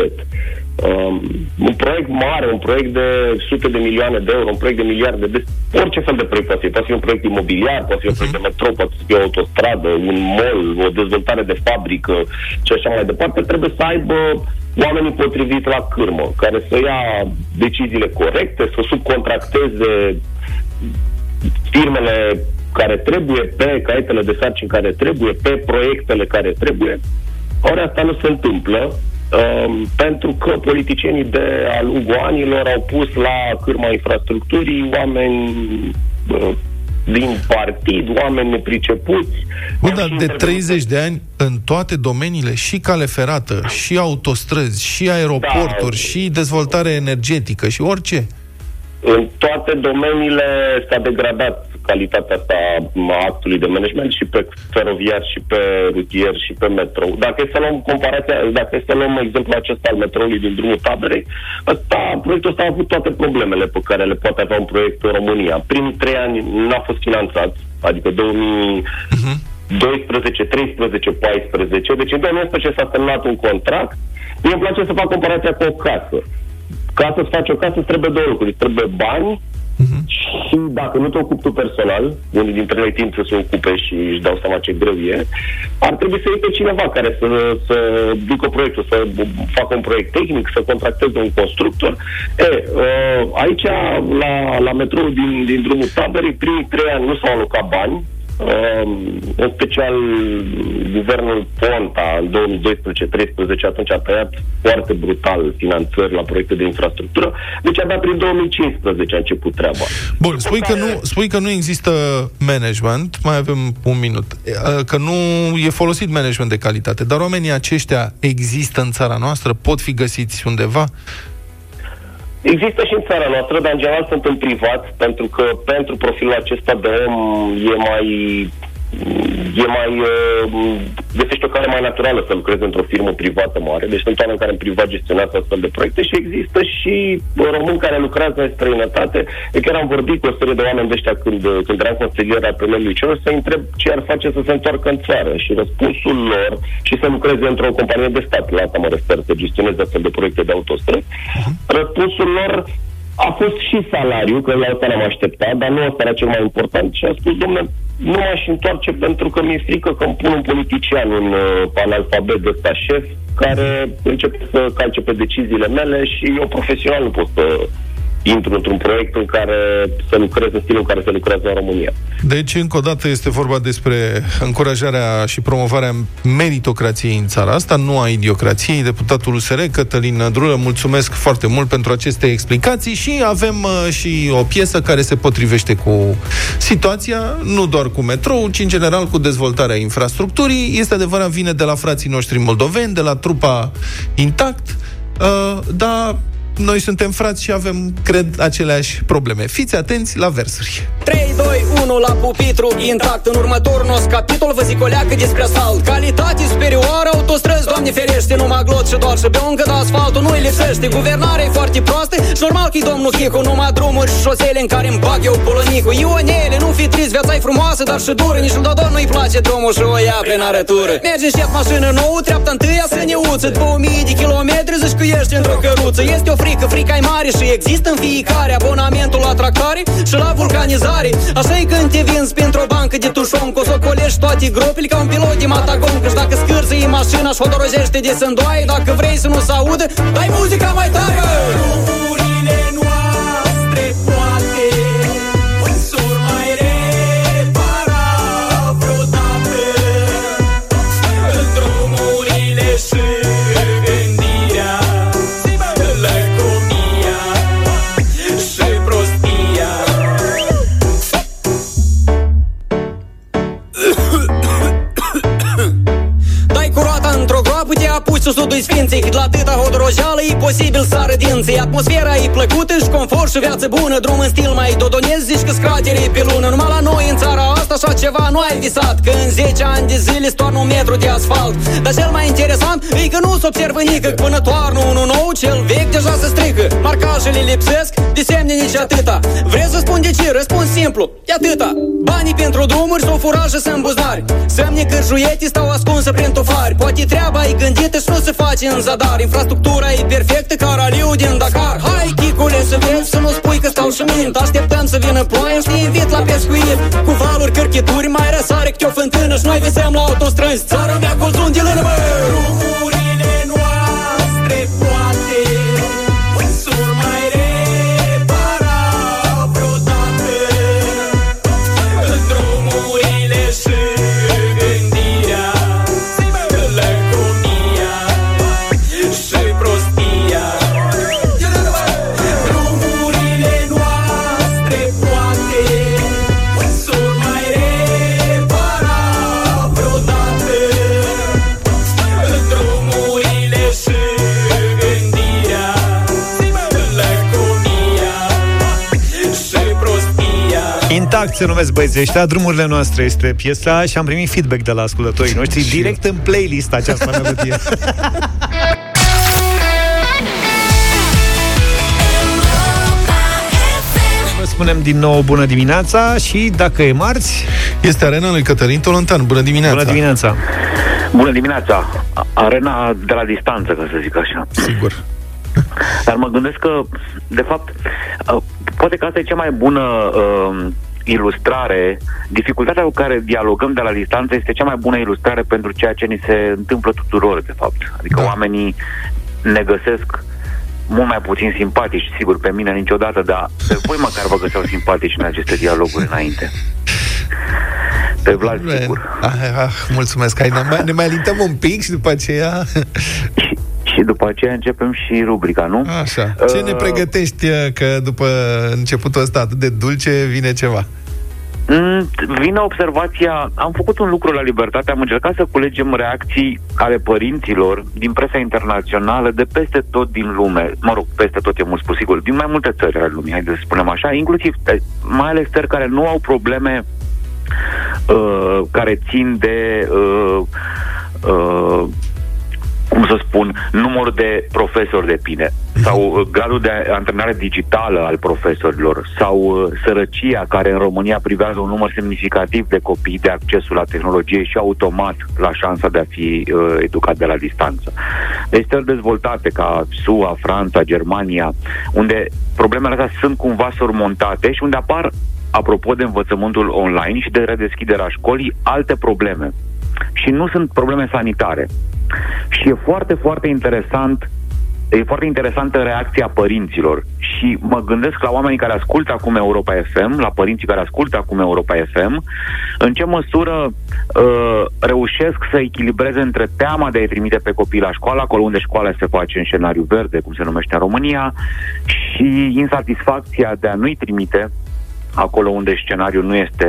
Um, un proiect mare, un proiect de sute de milioane de euro, un proiect de miliarde de... Orice fel de proiect poate fi. Poate fi un proiect imobiliar, poate fi un proiect de metrou, poate fi o autostradă, un mall, o dezvoltare de fabrică și așa mai departe. Trebuie să aibă oamenii potriviți la cârmă, care să ia deciziile corecte, să subcontracteze firmele care trebuie, pe caietele de sarcini care trebuie, pe proiectele care trebuie. Ori asta nu se întâmplă, um, pentru că politicienii de-a lungul anilor au pus la cârma infrastructurii oameni uh, din partid, oameni nepricepuți. Bă, Au dar și de intervenit 30 de ani, în toate domeniile, și cale ferată, și autostrăzi, și aeroporturi, Da. și dezvoltare energetică, și orice. În toate domeniile s-a degradat calitatea asta a actului de management și pe feroviar, și pe rutier, și pe metrou. Dacă e să luăm comparația, dacă e să luăm exemplul acesta al metroului din drumul taberei, ăsta, proiectul ăsta a avut toate problemele pe care le poate avea un proiect în România. Primii trei ani n-a fost finanțat, adică 2000, 12, 13, 14. Deci în 2011 s-a semnat un contract. Mie îmi place să fac comparația cu o casă. Ca să-ți faci o casă îți trebuie două lucruri. Îți trebuie bani Uh-huh. Și dacă nu te ocupi tu personal, unii dintre noi timp să se ocupe și își dau seama ce greu e, ar trebui să iei pe cineva care să, să ducă proiectul, să facă un proiect tehnic, să contracteze un constructor. E, uh, aici, la, la metrou din, din drumul taberei, primii trei ani nu s-au alocat bani, Uh, în special guvernul Ponta în 2012-2013 atunci a tăiat foarte brutal finanțări la proiecte de infrastructură, deci abia prin 2015 a început treaba. Bun, spui că, nu, spui că nu există management, mai avem un minut, că nu e folosit management de calitate, dar oamenii aceștia există în țara noastră, pot fi găsiți undeva? Există și în țara noastră, dar în general sunt în privat, pentru că pentru profilul acesta de om e mai e mai uh, găsești o cale mai naturală să lucrezi într-o firmă privată mare. Deci sunt oameni care în privat gestionează astfel de proiecte și există și români care lucrează în străinătate. Eu chiar am vorbit cu o serie de oameni de ăștia când, când eram consilier al premierului celor să întreb ce ar face să se întoarcă în țară și răspunsul lor și să lucreze într-o companie de stat, la asta mă refer, să gestioneze astfel de proiecte de autostrăzi. Răspunsul lor a fost și salariu, că la asta n-am așteptat, dar nu asta era cel mai important și a spus, domnule, nu m-aș întoarce pentru că mi-e frică că îmi pun un politician, un uh, analfabet de ăsta șef, care începe să calce pe deciziile mele și eu profesional nu pot să intru într-un proiect în care să lucrez în stilul în care se lucrează în România. Deci, încă o dată, este vorba despre încurajarea și promovarea meritocrației în țara asta, nu a idiocrației. Deputatul USR, Cătălin Drulă, mulțumesc foarte mult pentru aceste explicații și avem uh, și o piesă care se potrivește cu situația, nu doar cu metrou, ci în general cu dezvoltarea infrastructurii. Este adevărat, vine de la frații noștri moldoveni, de la trupa intact, uh, dar noi suntem frați și avem, cred, aceleași probleme. Fiți atenți la versuri. 3, 2, 1 la pupitru Intact în următorul nostru capitol Vă zic o leacă despre asfalt. Calitate superioară, autostrăzi, doamne ferește Numai glot și doar și beuncă, dar asfaltul nu-i lipsește. Guvernarea e foarte proastă și normal că-i domnul Chicu Numai drumuri și șosele în care îmi bag eu polonicul Ionele, nu fi trist, viața e frumoasă Dar și dură, nici lui Dodon nu-i place drumul și o ia prin arătură. Merge șef mașină nouă, treapta întâia să ne uță 2000 de kilometri, zici că ești într-o căruță. Este o frică, frica e mare și există în fiecare Abonamentul la tractare și la vulcanizare Așa e când te vinzi pentru o bancă de tușon Că o să colești toate gropile ca un pilot de matagon Că dacă scârță e mașina și hodorojește de sândoaie Dacă vrei să nu se audă, dai muzica mai tare! Drumurile noastre sudui sfinții Cât la atâta hodorojeală e posibil să ară dinții. Atmosfera e plăcută și confort și viață bună. Drum în stil mai dodonez, zici că scratere pe lună. Numai la noi în țara asta așa ceva nu ai visat Că în 10 ani de zile stoarnă un metru de asfalt. Dar cel mai interesant e că nu se observă nică. Până toarnă unul nou, cel vechi deja se strică. Marcajele lipsesc, de semne nici atâta. Vrei să spun de ce? Răspuns simplu, e atâta. Banii pentru drumuri sau furaje sunt buzari. Semne că juietii stau ascunsă prin tufari. Poate treaba e gândită și nu se face în zadar. Infrastructura e perfectă ca raliu din Dakar. Hai, chicule, să vezi să nu spui că stau și mint. Așteptăm să vină ploaia și te invit la pescuit. Cu valuri, cărchituri, mai răsare câte o fântână Și noi visăm la autostrăzi. Țara mea cu de lână, bă! Se numesc băieții ăștia, drumurile noastre este piesa și am primit feedback de la ascultătorii noștri direct în playlist această melodie. Vă spunem din nou bună dimineața și dacă e marți... Este arena lui Cătălin Tolontan. Bună dimineața! Bună dimineața! Bună dimineața! Arena de la distanță, ca să zic așa. Sigur. Dar mă gândesc că, de fapt, uh, poate că asta e cea mai bună uh, ilustrare, dificultatea cu care dialogăm de la distanță este cea mai bună ilustrare pentru ceea ce ni se întâmplă tuturor, de fapt. Adică da. oamenii ne găsesc mult mai puțin simpatici, sigur, pe mine niciodată, dar pe voi măcar vă găseau simpatici în aceste dialoguri înainte. Pe Vlad, Man. sigur. Ah, ah, mulțumesc. Hai, ne mai, ne mai alintăm un pic și după aceea... și, și după aceea începem și rubrica, nu? Așa. Ce uh, ne pregătești că după începutul ăsta atât de dulce vine ceva? Mm, vine observația, am făcut un lucru la Libertate, am încercat să culegem reacții ale părinților din presa internațională de peste tot din lume, mă rog, peste tot e mult spus, sigur, din mai multe țări ale lumii, haideți să spunem așa, inclusiv, eh, mai ales țări care nu au probleme uh, care țin de uh, uh, cum să spun, numărul de profesori de pine sau uh, gradul de antrenare digitală al profesorilor sau uh, sărăcia care în România privează un număr semnificativ de copii de accesul la tehnologie și automat la șansa de a fi uh, educat de la distanță. Deci țări dezvoltate ca SUA, Franța, Germania, unde problemele astea sunt cumva surmontate și unde apar apropo de învățământul online și de redeschiderea școlii, alte probleme. Și nu sunt probleme sanitare. Și e foarte, foarte interesant e foarte interesantă reacția părinților și mă gândesc la oamenii care ascultă acum Europa FM, la părinții care ascultă acum Europa FM, în ce măsură uh, reușesc să echilibreze între teama de a-i trimite pe copii la școală, acolo unde școala se face în scenariu verde, cum se numește în România, și insatisfacția de a nu-i trimite acolo unde scenariul nu este,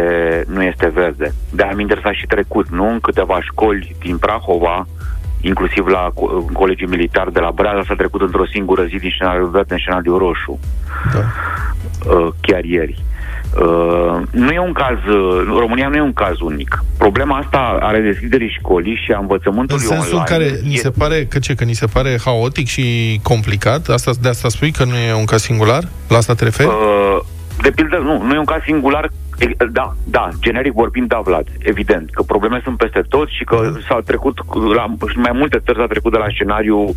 nu este verde. De aminte s-a și trecut, nu? În câteva școli din Prahova, inclusiv la colegii militari de la Breaza, s-a trecut într-o singură zi din scenariul verde în scenariul roșu. Da. Uh, chiar ieri. Uh, nu e un caz, uh, România nu e un caz unic. Problema asta are deschiderii școlii și a învățământului În sensul online. în care ni se pare, că ce, că ni se pare haotic și complicat? Asta, de asta spui că nu e un caz singular? La asta te referi? Uh, de pildă, nu, nu e un caz singular da, da, generic vorbind, da, Vlad, evident, că probleme sunt peste tot și că uh-huh. s-a trecut, la mai multe țări s-a trecut de la scenariu uh,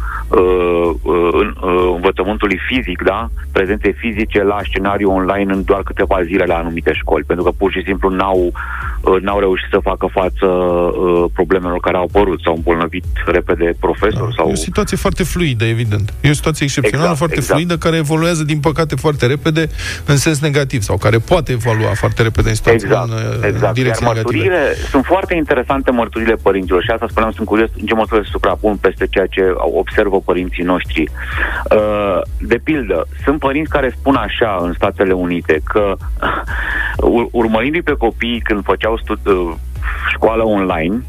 uh, în, uh, învățământului fizic, da, prezențe fizice, la scenariu online în doar câteva zile la anumite școli, pentru că pur și simplu n-au, uh, n-au reușit să facă față uh, problemelor care au apărut, s-au îmbolnăvit repede profesori. Da. Sau... E o situație foarte fluidă, evident. E o situație excepțională, exact, foarte exact. fluidă, care evoluează, din păcate, foarte repede în sens negativ sau care poate evolua foarte repede în situații exact, în, exact. în Iar mărturile, sunt foarte interesante mărturile părinților și asta spuneam, sunt curios în ce măsură se suprapun peste ceea ce observă părinții noștri. Uh, de pildă, sunt părinți care spun așa în Statele Unite că urmărindu-i pe copii când făceau studi- uh, școală online,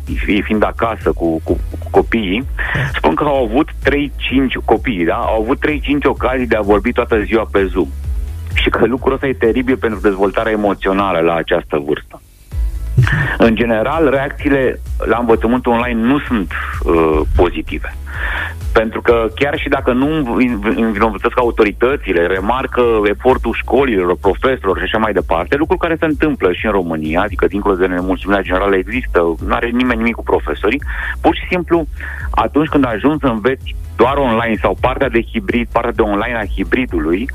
fiind acasă cu, cu, cu copiii, spun că au avut 3-5 copii, da? Au avut 3-5 ocazii de a vorbi toată ziua pe Zoom și că lucrul ăsta e teribil pentru dezvoltarea emoțională la această vârstă. În general, reacțiile la învățământul online nu sunt uh, pozitive. Pentru că chiar și dacă nu învinovățesc autoritățile, remarcă efortul școlilor, profesorilor și așa mai departe, lucruri care se întâmplă și în România, adică dincolo de nemulțumirea generală există, nu are nimeni nimic cu profesorii, pur și simplu atunci când ajungi să înveți doar online sau partea de hibrid, partea de online a hibridului,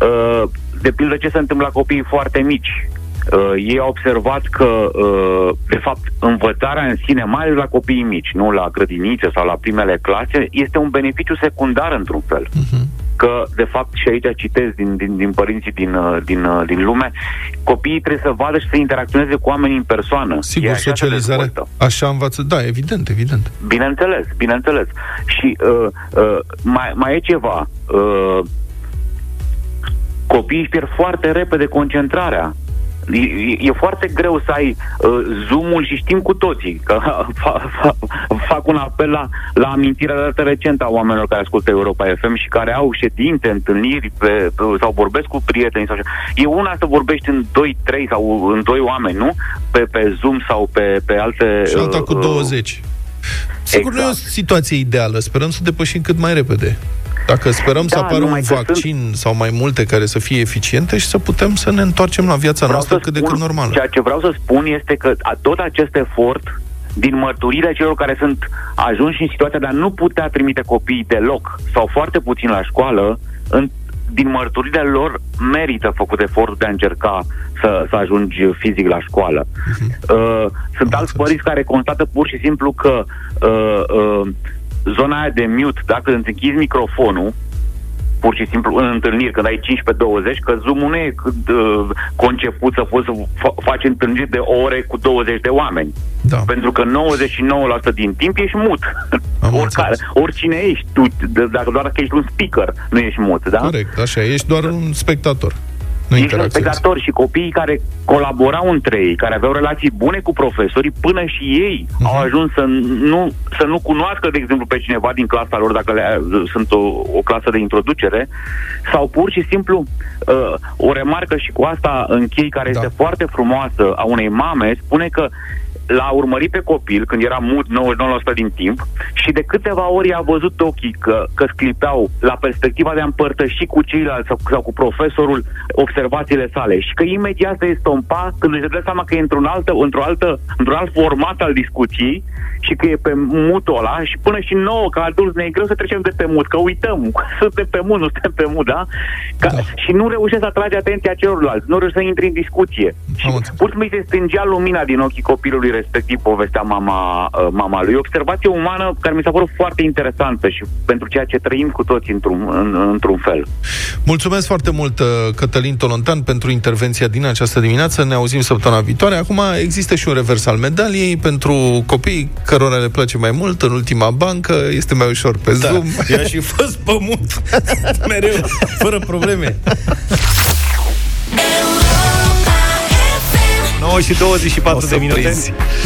uh, de pildă ce se întâmplă la copiii foarte mici. Uh, ei au observat că, uh, de fapt, învățarea în sine, mai ales la copiii mici, nu la grădinițe sau la primele clase, este un beneficiu secundar într-un fel. Uh-huh. Că, de fapt, și aici citez din, din, din părinții din, uh, din, uh, din lume, copiii trebuie să vadă și să interacționeze cu oamenii în persoană. Sigur, socializare. Așa învață, da, evident, evident. Bineînțeles, bineînțeles. Și uh, uh, mai, mai e ceva. Uh, copiii își pierd foarte repede concentrarea. E, e foarte greu să ai uh, zoom-ul și știm cu toții că fa, fa, fac un apel la, la amintirea dată recentă a oamenilor care ascultă Europa FM și care au ședințe, întâlniri pe, pe, sau vorbesc cu prieteni sau așa. E una să vorbești în 2-3 sau în 2 oameni, nu? Pe, pe Zoom sau pe, pe alte... Și alta cu 20. Uh, Sigur, exact. nu e o exact. situație ideală. Sperăm să depășim cât mai repede. Dacă sperăm da, să apară un vaccin sunt... sau mai multe care să fie eficiente și să putem să ne întoarcem la viața vreau noastră cât de cât normală. Ceea ce vreau să spun este că tot acest efort din mărturile celor care sunt ajunși în situația de a nu putea trimite copiii deloc sau foarte puțin la școală, în, din mărturile lor merită făcut efortul de a încerca să, să ajungi fizic la școală. Uh, sunt alți părinți care constată pur și simplu că uh, uh, zona aia de mute, dacă îți închizi microfonul, pur și simplu în întâlniri, când ai 15-20, că Zoom-ul nu e uh, conceput să poți să fa- faci întâlniri de ore cu 20 de oameni. Da. Pentru că 99% din timp ești mut. Oricare, oricine ești, tu, d- dacă doar că ești un speaker, nu ești mut, da? Corect, așa, ești doar un spectator. Nu Ești un interacționezi. spectator și copiii care colaborau între ei, care aveau relații bune cu profesorii, până și ei Mhm. au ajuns să nu, să nu cunoască, de exemplu, pe cineva din clasa lor, dacă le, sunt o, o clasă de introducere, sau pur și simplu uh, o remarcă și cu asta închei, care da. este foarte frumoasă a unei mame, spune că l-a urmărit pe copil când era mut 99% din timp și de câteva ori a văzut ochii că, că sclipeau la perspectiva de a împărtăși cu ceilalți sau, sau cu profesorul observațiile sale și că imediat se estompa când își dă seama că e într-un altă, într-o altă, într-un alt format al discuției și că e pe mutul ăla și până și nouă ca adulți ne e greu să trecem de pe mut, că uităm, suntem pe mut, nu suntem pe mut, da? Ca, da. Și nu reușesc să atrage atenția celorlalți, nu reușesc să intri în discuție. Și pur și simplu îi se stângea lumina din ochii copilului respectiv, povestea mama, uh, mama lui. E o observație umană care mi s-a părut foarte interesantă și pentru ceea ce trăim cu toți într-un, în, într-un fel. Mulțumesc foarte mult, uh, Cătălin Tolontan, pentru intervenția din această dimineață. Ne auzim săptămâna viitoare. Acum există și un revers al medaliei pentru copii cărora le place mai mult în ultima bancă. Este mai ușor pe Da, Zoom. eu aș fi fost pământ mereu, fără probleme. 9 și 24 de minute.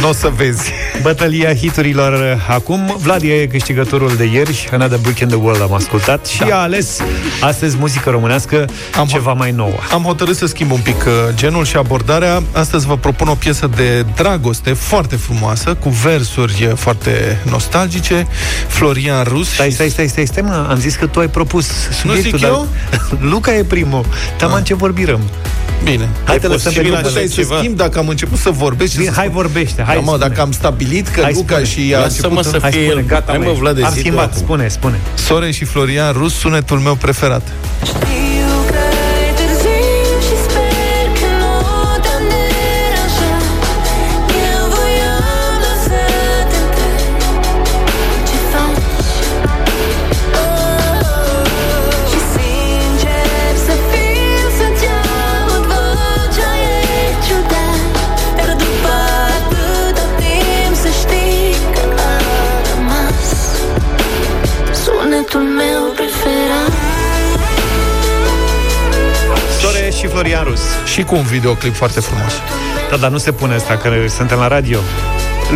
Nu o să vezi. Bătălia hiturilor acum. Vlad e câștigătorul de ieri. Another Brick in the World am ascultat și a ales astăzi muzică românească am ceva mai nouă. Am hotărât să schimb un pic uh, genul și abordarea. Astăzi vă propun o piesă de dragoste foarte frumoasă, cu versuri uh, foarte nostalgice. Florian Rus. Stai, stai, stai, stai, stai, mă. Am zis că tu ai propus subiectul. zic eu? dar- Luca e primul. Taman ce vorbim. Bine. Hai te lăsăm pe posibil Luca. puteai să schimb dacă am început să vorbesc și Bine, să hai spun- vorbește, hai da, mă, spune. dacă am stabilit că Hai, Luca spune. și a Lasă-mă început... să fie el. Gata, Hai, mă. spune, Vlad, Am zi tu schimbat, acum. spune, spune. Soren și Florian Rus, sunetul meu preferat. Sunetul Florian Rus. Și cu un videoclip foarte frumos. Da, dar nu se pune asta, că suntem la radio.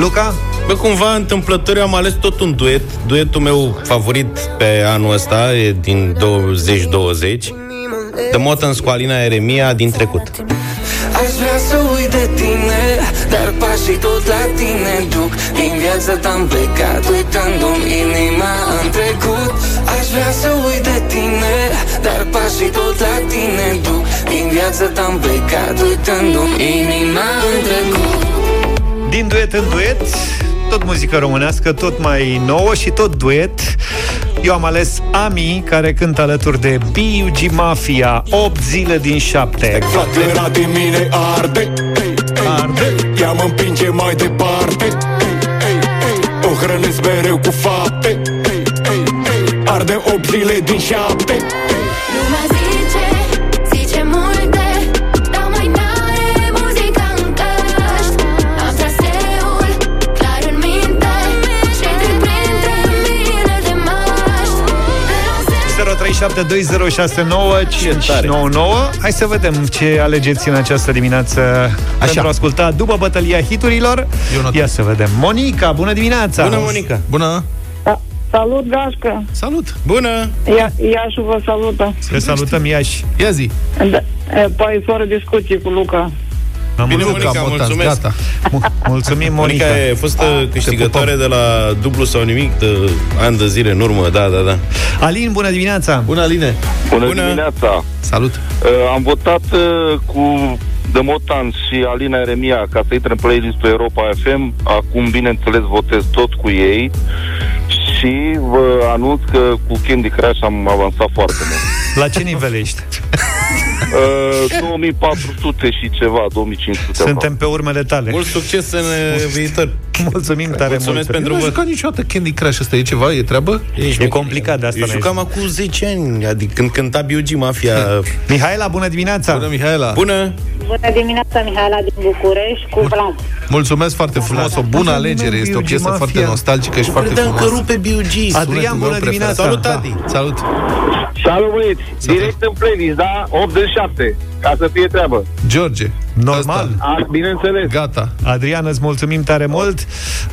Luca? Bă, cumva, întâmplător, eu am ales tot un duet. Duetul meu favorit pe anul ăsta e din 2020. The Motans cu Alina Eremia din trecut. Aș vrea să uit de tine Dar pașii tot la tine duc Din viața ta-am plecat Uitându-mi inima în trecut Aș vrea să uit de tine Dar pașii tot la tine duc Din viața ta-am plecat Uitându-mi inima în trecut Din duet în duet, tot muzică românească, tot mai nouă și tot duet. Eu am ales Ami, care cântă alături de B.U.G. Mafia, 8 zile din 7. Flacăra de mine arde Arde Ea mă împinge mai departe O hrănesc mereu cu fapte Arde 8 zile din 7 0372069599 Hai să vedem ce alegeți în această dimineață Așa. pentru a asculta după bătălia hiturilor. Ia să vedem. Monica, bună dimineața! Bună, Monica! Bună! Salut, Gașcă! Salut! Bună! Ia, Iașu vă salută. Te salutăm, Iași. Ia zi! Da, e, păi, fără discuție cu Luca. Am Bine, văzut Monica, că am votat, mulțumesc. Gata. Mulțumim, Monica. Monica e fostă câștigătoare de la dublu sau nimic de ani de zile în urmă, da, da, da. Alin, bună dimineața! Bună, Aline! Bună, Bună. dimineața! Salut! Uh, am votat uh, cu The Motan și Alina Eremia ca să intre în playlistul Europa FM. Acum, bineînțeles, votez tot cu ei și vă anunț că cu Candy Crush am avansat foarte mult. La ce nivel ești? Uh, 2400 și ceva, 2500. Suntem pe urmele tale. Mult succes în uh, viitor. Mulțumim tare Mulțumesc mult. pentru Nu vot. jucat niciodată Candy Crush ăsta, e ceva, e treabă? E complicat de asta. Eu n-ai jucam acum 10 ani, adică când cânta B.U.G. Mafia. Mihaela, bună dimineața! Bună, Mihaela! Bună! Bună dimineața, Mihaela din București, cu Vlad. Mulțumesc foarte frumos, o bună alegere, este o piesă Mafia. foarte nostalgică și foarte Credeam că frumoasă. rupe B.U.G. Adrian, bună dimineața! Salut, Adi! Salut! Salut băieți, direct în playlist, da? 87, ca să fie treabă. George, Normal. A, bineînțeles. gata. Adrian, îți mulțumim tare mult.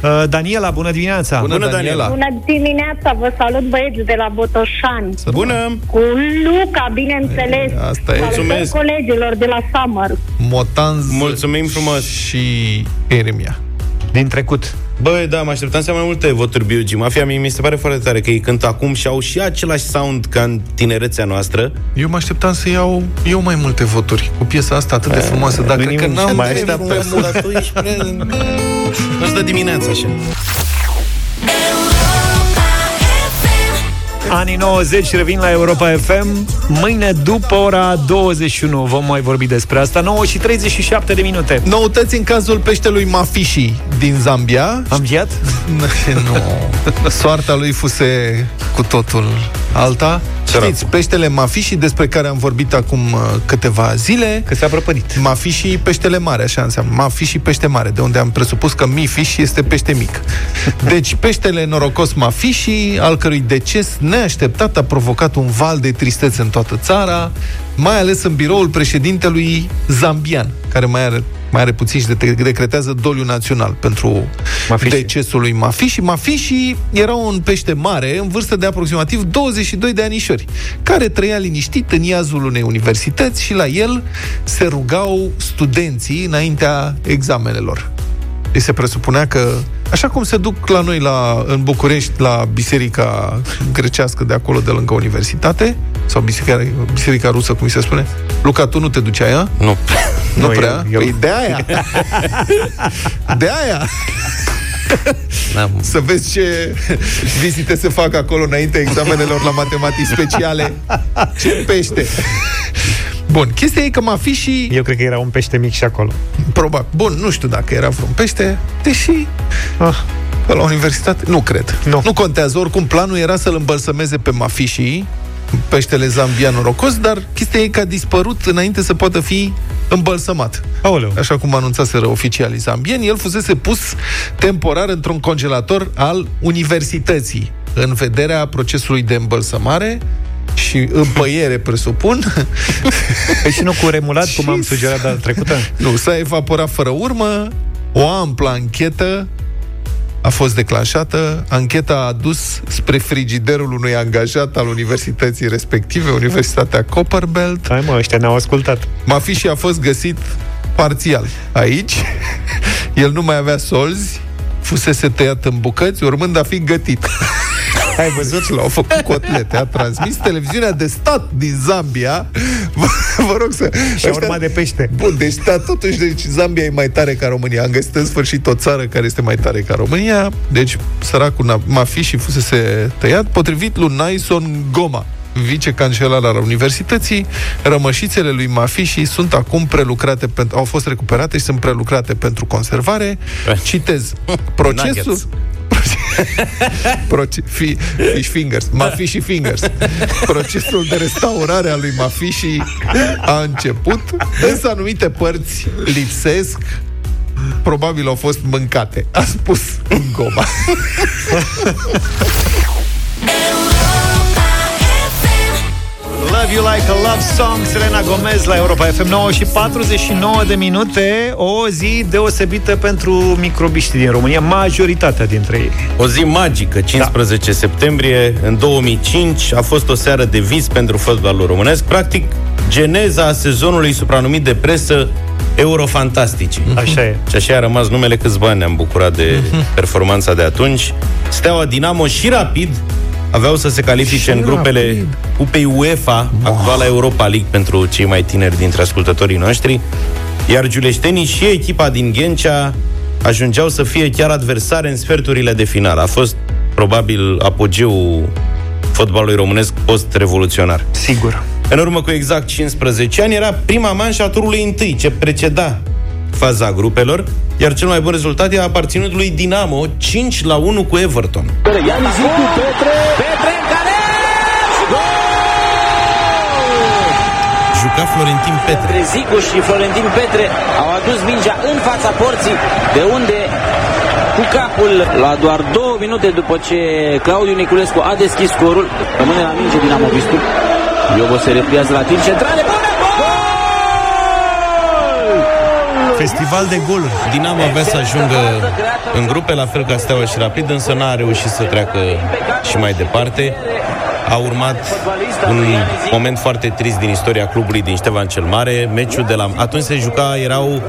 Uh, Daniela, bună dimineața! Bună, Bună, Daniela! Bună dimineața, vă salut băieți de la Botoșani. Bună! Cu Luca, bineînțeles. Asta e. Salutări Mulțumesc. colegilor de la Summer. Motanz Mulțumim frumos. și Eremia. Din trecut. Băi, da, mă așteptam să am mai multe voturi B.U.G. Mafia mie mi se pare foarte tare că ei cântă acum și au și același sound ca în tinerețea noastră. Eu mă așteptam să iau eu mai multe voturi cu piesa asta atât de frumoasă, dar cred că nimic, n-am mai mai așteaptă. mult. Dar tu ești prea... Nu-ți dă dimineața așa. Anii 90 revin la Europa FM Mâine după ora 21 Vom mai vorbi despre asta 9 și 37 de minute Noutăți în cazul peștelui Mafishi din Zambia. Am giat? nu. Soarta lui fuse cu totul alta. Știți, peștele Mafishi despre care am vorbit acum uh, câteva zile. Că s-a prăpădit Mafishi peștele mare, așa înseamnă. Mafishi pește mare, de unde am presupus că Mifish este pește mic. Deci, peștele norocos Mafishi, al cărui deces neașteptat a provocat un val de tristețe în toată țara, mai ales în biroul președintelui zambian, care mai are mai are puțin și de- decretează doliu național pentru Mafishi. decesul lui Mafishi. Mafishi era un pește mare în vârstă de aproximativ 22 de anișori, care trăia liniștit în iazul unei universități și la el se rugau studenții înaintea examenelor. Îi se presupunea că, așa cum se duc la noi la, în București, la biserica grecească de acolo, de lângă universitate, sau biserica, biserica rusă, cum îi se spune, Luca, tu nu te duceai, a? Nu. Nu, Nu, prea? eu- eu- Păi de aia. de aia. N-am. Să vezi ce vizite se fac acolo înainte examenelor la matematici speciale. Ce pește. Bun, chestia e că Mafishi Eu cred că era un pește mic și acolo Probabil. Bun, nu știu dacă era vreun pește, deși ah. pe la universitate, nu cred. Nu. nu contează, oricum planul era să-l îmbălsămeze pe Mafishi, peștele zambian norocos, dar chestia e că a dispărut înainte să poată fi îmbălsămat. Aoleu. Așa cum anunțaseră oficialii zambieni, el fusese pus temporar într-un congelator al universității, în vederea procesului de îmbălsămare și împăiere, presupun. Păi și nu cu remulat, cum Și am sugerat data trecută? Nu, s-a evaporat fără urmă, o amplă anchetă a fost declanșată. Ancheta a adus spre frigiderul unui angajat al universității respective, Universitatea Copperbelt. Hai mă, ăștia ne-au ascultat. Mafișii a fost găsit parțial. Aici, el nu mai avea solzi, fusese tăiat în bucăți, urmând a fi gătit. Ai văzut? L-au făcut cotlete, a transmis televiziunea de stat din Zambia. Vă, vă rog să... Și urma de pește. Bun, deci da, totuși, deci Zambia e mai tare ca România. Am găsit în sfârșit o țară care este mai tare ca România. Deci, săracul na- Mafi și fusese tăiat, potrivit lui Naison Goma vicecancelar al universității, rămășițele lui Mafiși sunt acum prelucrate, pentru, au fost recuperate și sunt prelucrate pentru conservare. Citez, procesul... Nuggets. Proce- fi, fish fingers, Mafishi fingers. Procesul de restaurare a lui Mafishi a început, însă anumite părți lipsesc probabil au fost mâncate. A spus Goma. Love You Like a Love Song Selena Gomez la Europa FM 9 și 49 de minute O zi deosebită pentru microbiștii din România Majoritatea dintre ei O zi magică, 15 da. septembrie, în 2005, a fost o seară de vis pentru fotbalul românesc. Practic, geneza sezonului supranumit de presă Eurofantastici. Așa e Și așa a rămas numele câți bani ne-am bucurat de performanța de atunci. Steaua Dinamo și Rapid aveau să se califice Și în grupele Rapid. Cupei UEFA, actuala Europa League pentru cei mai tineri dintre ascultătorii noștri, iar giuleștenii și echipa din Ghencea ajungeau să fie chiar adversare în sferturile de final. A fost probabil apogeul fotbalului românesc post-revoluționar. Sigur. În urmă cu exact 15 ani era prima manșă a turului întâi, ce preceda faza grupelor, iar cel mai bun rezultat i-a aparținut lui Dinamo, 5 la 1 cu Everton. Iani Zicu, Petre, Petre în care Juca Florentin Petre. Zicu și Florentin Petre au adus mingea în fața porții, de unde cu capul la doar două minute după ce Claudiu Niculescu a deschis scorul, rămâne la minge Dinamovistul. Iobo se repliază la timp centrale, bună, Festival de goluri. Dinamo avea să ajungă în grupe, la fel ca Steaua și Rapid, însă n-a reușit să treacă și mai departe. A urmat un moment foarte trist din istoria clubului din Ștefan cel Mare. Meciul de la... Atunci se juca, erau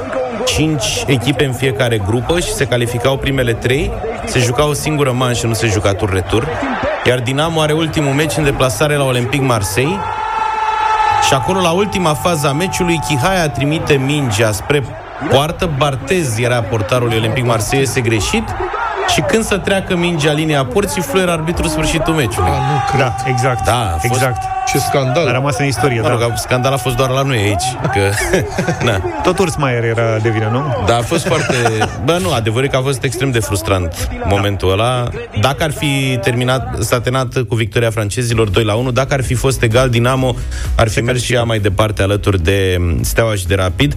cinci echipe în fiecare grupă și se calificau primele trei. Se juca o singură manșă, nu se juca tur-retur. Iar Dinamo are ultimul meci în deplasare la Olympic Marseille. Și acolo, la ultima fază a meciului, Chihaia trimite mingea spre poartă. Bartez era portarul Olympic Marseille, este greșit. Și când să treacă mingea linia porții, fluier arbitru sfârșitul meciului. nu Da, exact. Da, a fost... exact. Ce scandal. A rămas în istorie, Mă rog, da. scandal a fost doar la noi aici. Că, na. Tot Ursmaier era de vină, nu? Da, a fost foarte... Bă, nu, adevărul e că a fost extrem de frustrant momentul ăla. Dacă ar fi terminat, s-a terminat cu victoria francezilor 2 la 1, dacă ar fi fost egal, Dinamo ar fi mers și ea mai departe alături de Steaua și de Rapid.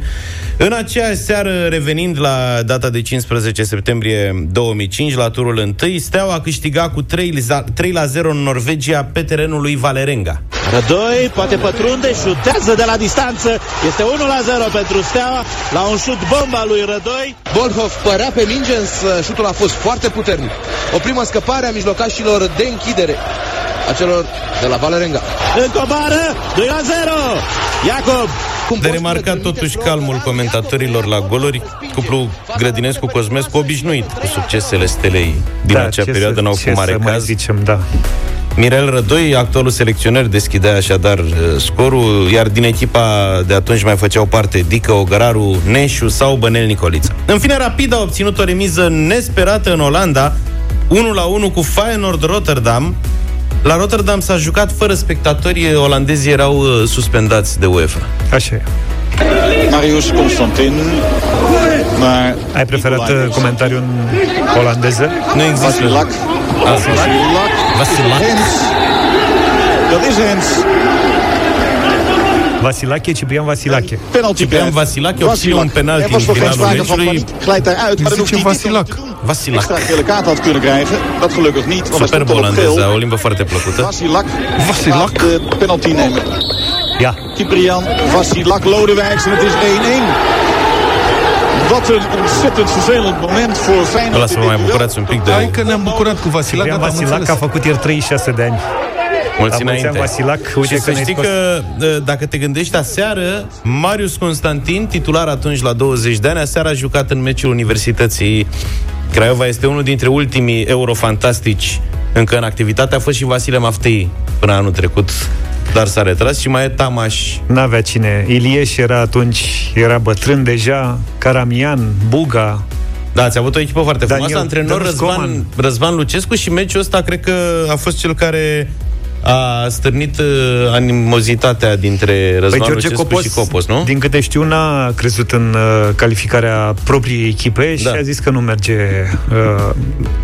În aceeași seară, revenind la data de 15 septembrie 2005, la turul 1, Steaua a câștigat cu 3 la- 3 la 0 în Norvegia pe terenul lui Valerenga. Rădoi poate pătrunde, șutează de la distanță. Este 1 la 0 pentru Steaua. La un șut bomba lui Rădoi. Bolhov părea pe minge, însă șutul a fost foarte puternic. O primă scăpare a mijlocașilor de închidere a celor de la Valerenga. Încobară, 2 la 0. Iacob. De remarcat totuși calmul comentatorilor la goluri, cuplu Grădinescu-Cosmescu obișnuit cu succesele stelei din Da, acea ce perioadă, să- n-au ce făcut mare să mai caz. zicem, da. Mirel Rădoi, actualul selecționer, deschidea așadar uh, scorul, iar din echipa de atunci mai făceau parte Dică Ogăraru, Neșu sau Bănel Nicoliță. În fine, Rapid a obținut o remiză nesperată în Olanda, 1 la 1 cu Feyenoord Rotterdam. La Rotterdam s-a jucat fără spectatori, olandezii erau uh, suspendați de UEFA. Așa e. Marius Constantin. Maar Ai preferat uh, comentariul în olandeză? Nu există. Vasilac. Vasilac. Vasilac. Hens. Dat is Hens. Vasilache, Ciprian Vasilache. Penalty Ciprian. Vasilac obține un penalti Er was geen finalul meciului. Glijdt daaruit, maar dat hoeft hij doen. Vasilac. Extra gele kaart had kunnen krijgen. Dat gelukkig niet. Want hij Superb op geel. o limbă foarte plăcută. Vasilac. Vasilac. De penalty nemen. Ja. Ciprian Vasilac Lodewijks en het is 1-1. Wat een ontzettend vervelend moment voor Feyenoord. Să vă mai bucurați un pic de... Hai că ne-am bucurat cu Vasilac, Ciprian Vasilac a făcut ieri 36 de ani. Mulți La mulți ani, înainte. Vasilac, uite și că să ne-ai știi scos. că, uh, dacă te gândești, aseară, Marius Constantin, titular atunci la 20 de ani, aseară a jucat în meciul Universității Craiova. Este unul dintre ultimii eurofantastici încă în activitate. A fost și Vasile Maftei până anul trecut, dar s-a retras și mai e Tamaș. N-avea cine. Ilieș era atunci, era bătrân deja, Caramian, Buga. Da, ați avut o echipă foarte Daniel- frumoasă. Antrenor Darius Răzvan, Coman. Răzvan Lucescu și meciul ăsta cred că a fost cel care a stârnit uh, animozitatea dintre Răzvan Păi George Lucescu Copos, și Copos, nu? din câte știu, n-a crezut în uh, calificarea propriei echipe și Da. a zis că nu merge uh,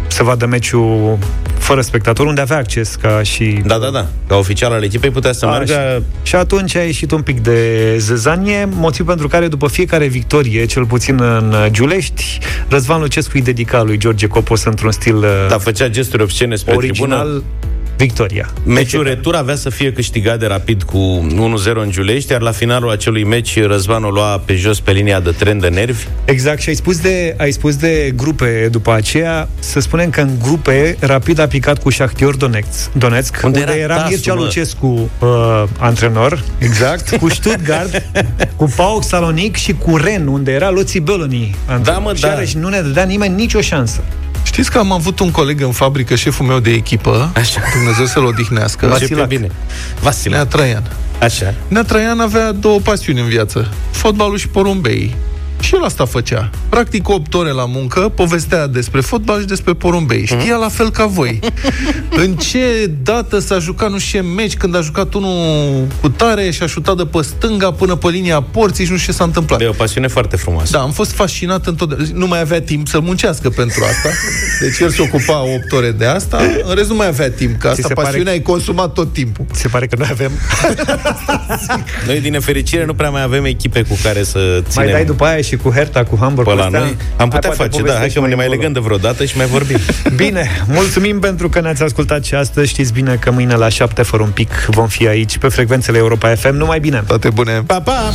să vadă meciul fără spectator, unde avea acces ca și... Da, da, da. Ca oficial al echipei putea să Așa. meargă... Și atunci a ieșit un pic de zăzanie, motiv pentru care după fiecare victorie, cel puțin în uh, Giulești, Răzvan Lucescu îi dedica lui George Copos într-un stil uh, Da, făcea gesturi obscene spre original tribună. Victoria. Meciul retur avea să fie câștigat de rapid cu 1-0 în Giulești, iar la finalul acelui meci Răzvan o lua pe jos pe linia de tren de nervi. Exact, și ai spus, de, ai spus de grupe după aceea, să spunem că în grupe Rapid a picat cu Shakhtyor Donetsk, Donetsk Unde unde, era era, Tasu, Mircea mă? Lucescu uh, antrenor, exact, cu Stuttgart, cu PAOK Salonic și cu Ren, unde era Loții Beloni antrenor. Da, mă, și da. iarăși nu ne dădea nimeni nicio șansă. Știți că am avut un coleg în fabrică, șeful meu de echipă, Așa. Dumnezeu să-l odihnească, Vasilac. bine. Vasile. Nea Traian. Așa. Nea Traian avea două pasiuni în viață, fotbalul și porumbei. Și el asta făcea. Practic 8 ore la muncă, povestea despre fotbal și despre porumbei. Știa la fel ca voi. în ce dată s-a jucat nu știu ce meci, când a jucat unul cu tare și a șutat de pe stânga până pe linia porții și nu știu ce s-a întâmplat. E o pasiune foarte frumoasă. Da, am fost fascinat întotdeauna. Nu mai avea timp să muncească pentru asta. Deci el se ocupa 8 ore de asta. În rest nu mai avea timp, că Ți asta se pare- pasiunea ai consumat tot timpul. Se pare că noi avem... Noi, din nefericire, nu prea mai avem echipe cu care să ținem Mai dai după aia și cu Herta, cu Hamburg, pe cu la astea? noi. Am putea Hai, poate face, da, hai povestești că ne mai încolo. legăm de vreodată și mai vorbim. Bine, mulțumim pentru că ne-ați ascultat și astăzi. Știți bine că mâine la 7 fără un pic vom fi aici pe frecvențele Europa FM. Numai bine! Toate bune! Pa, pa!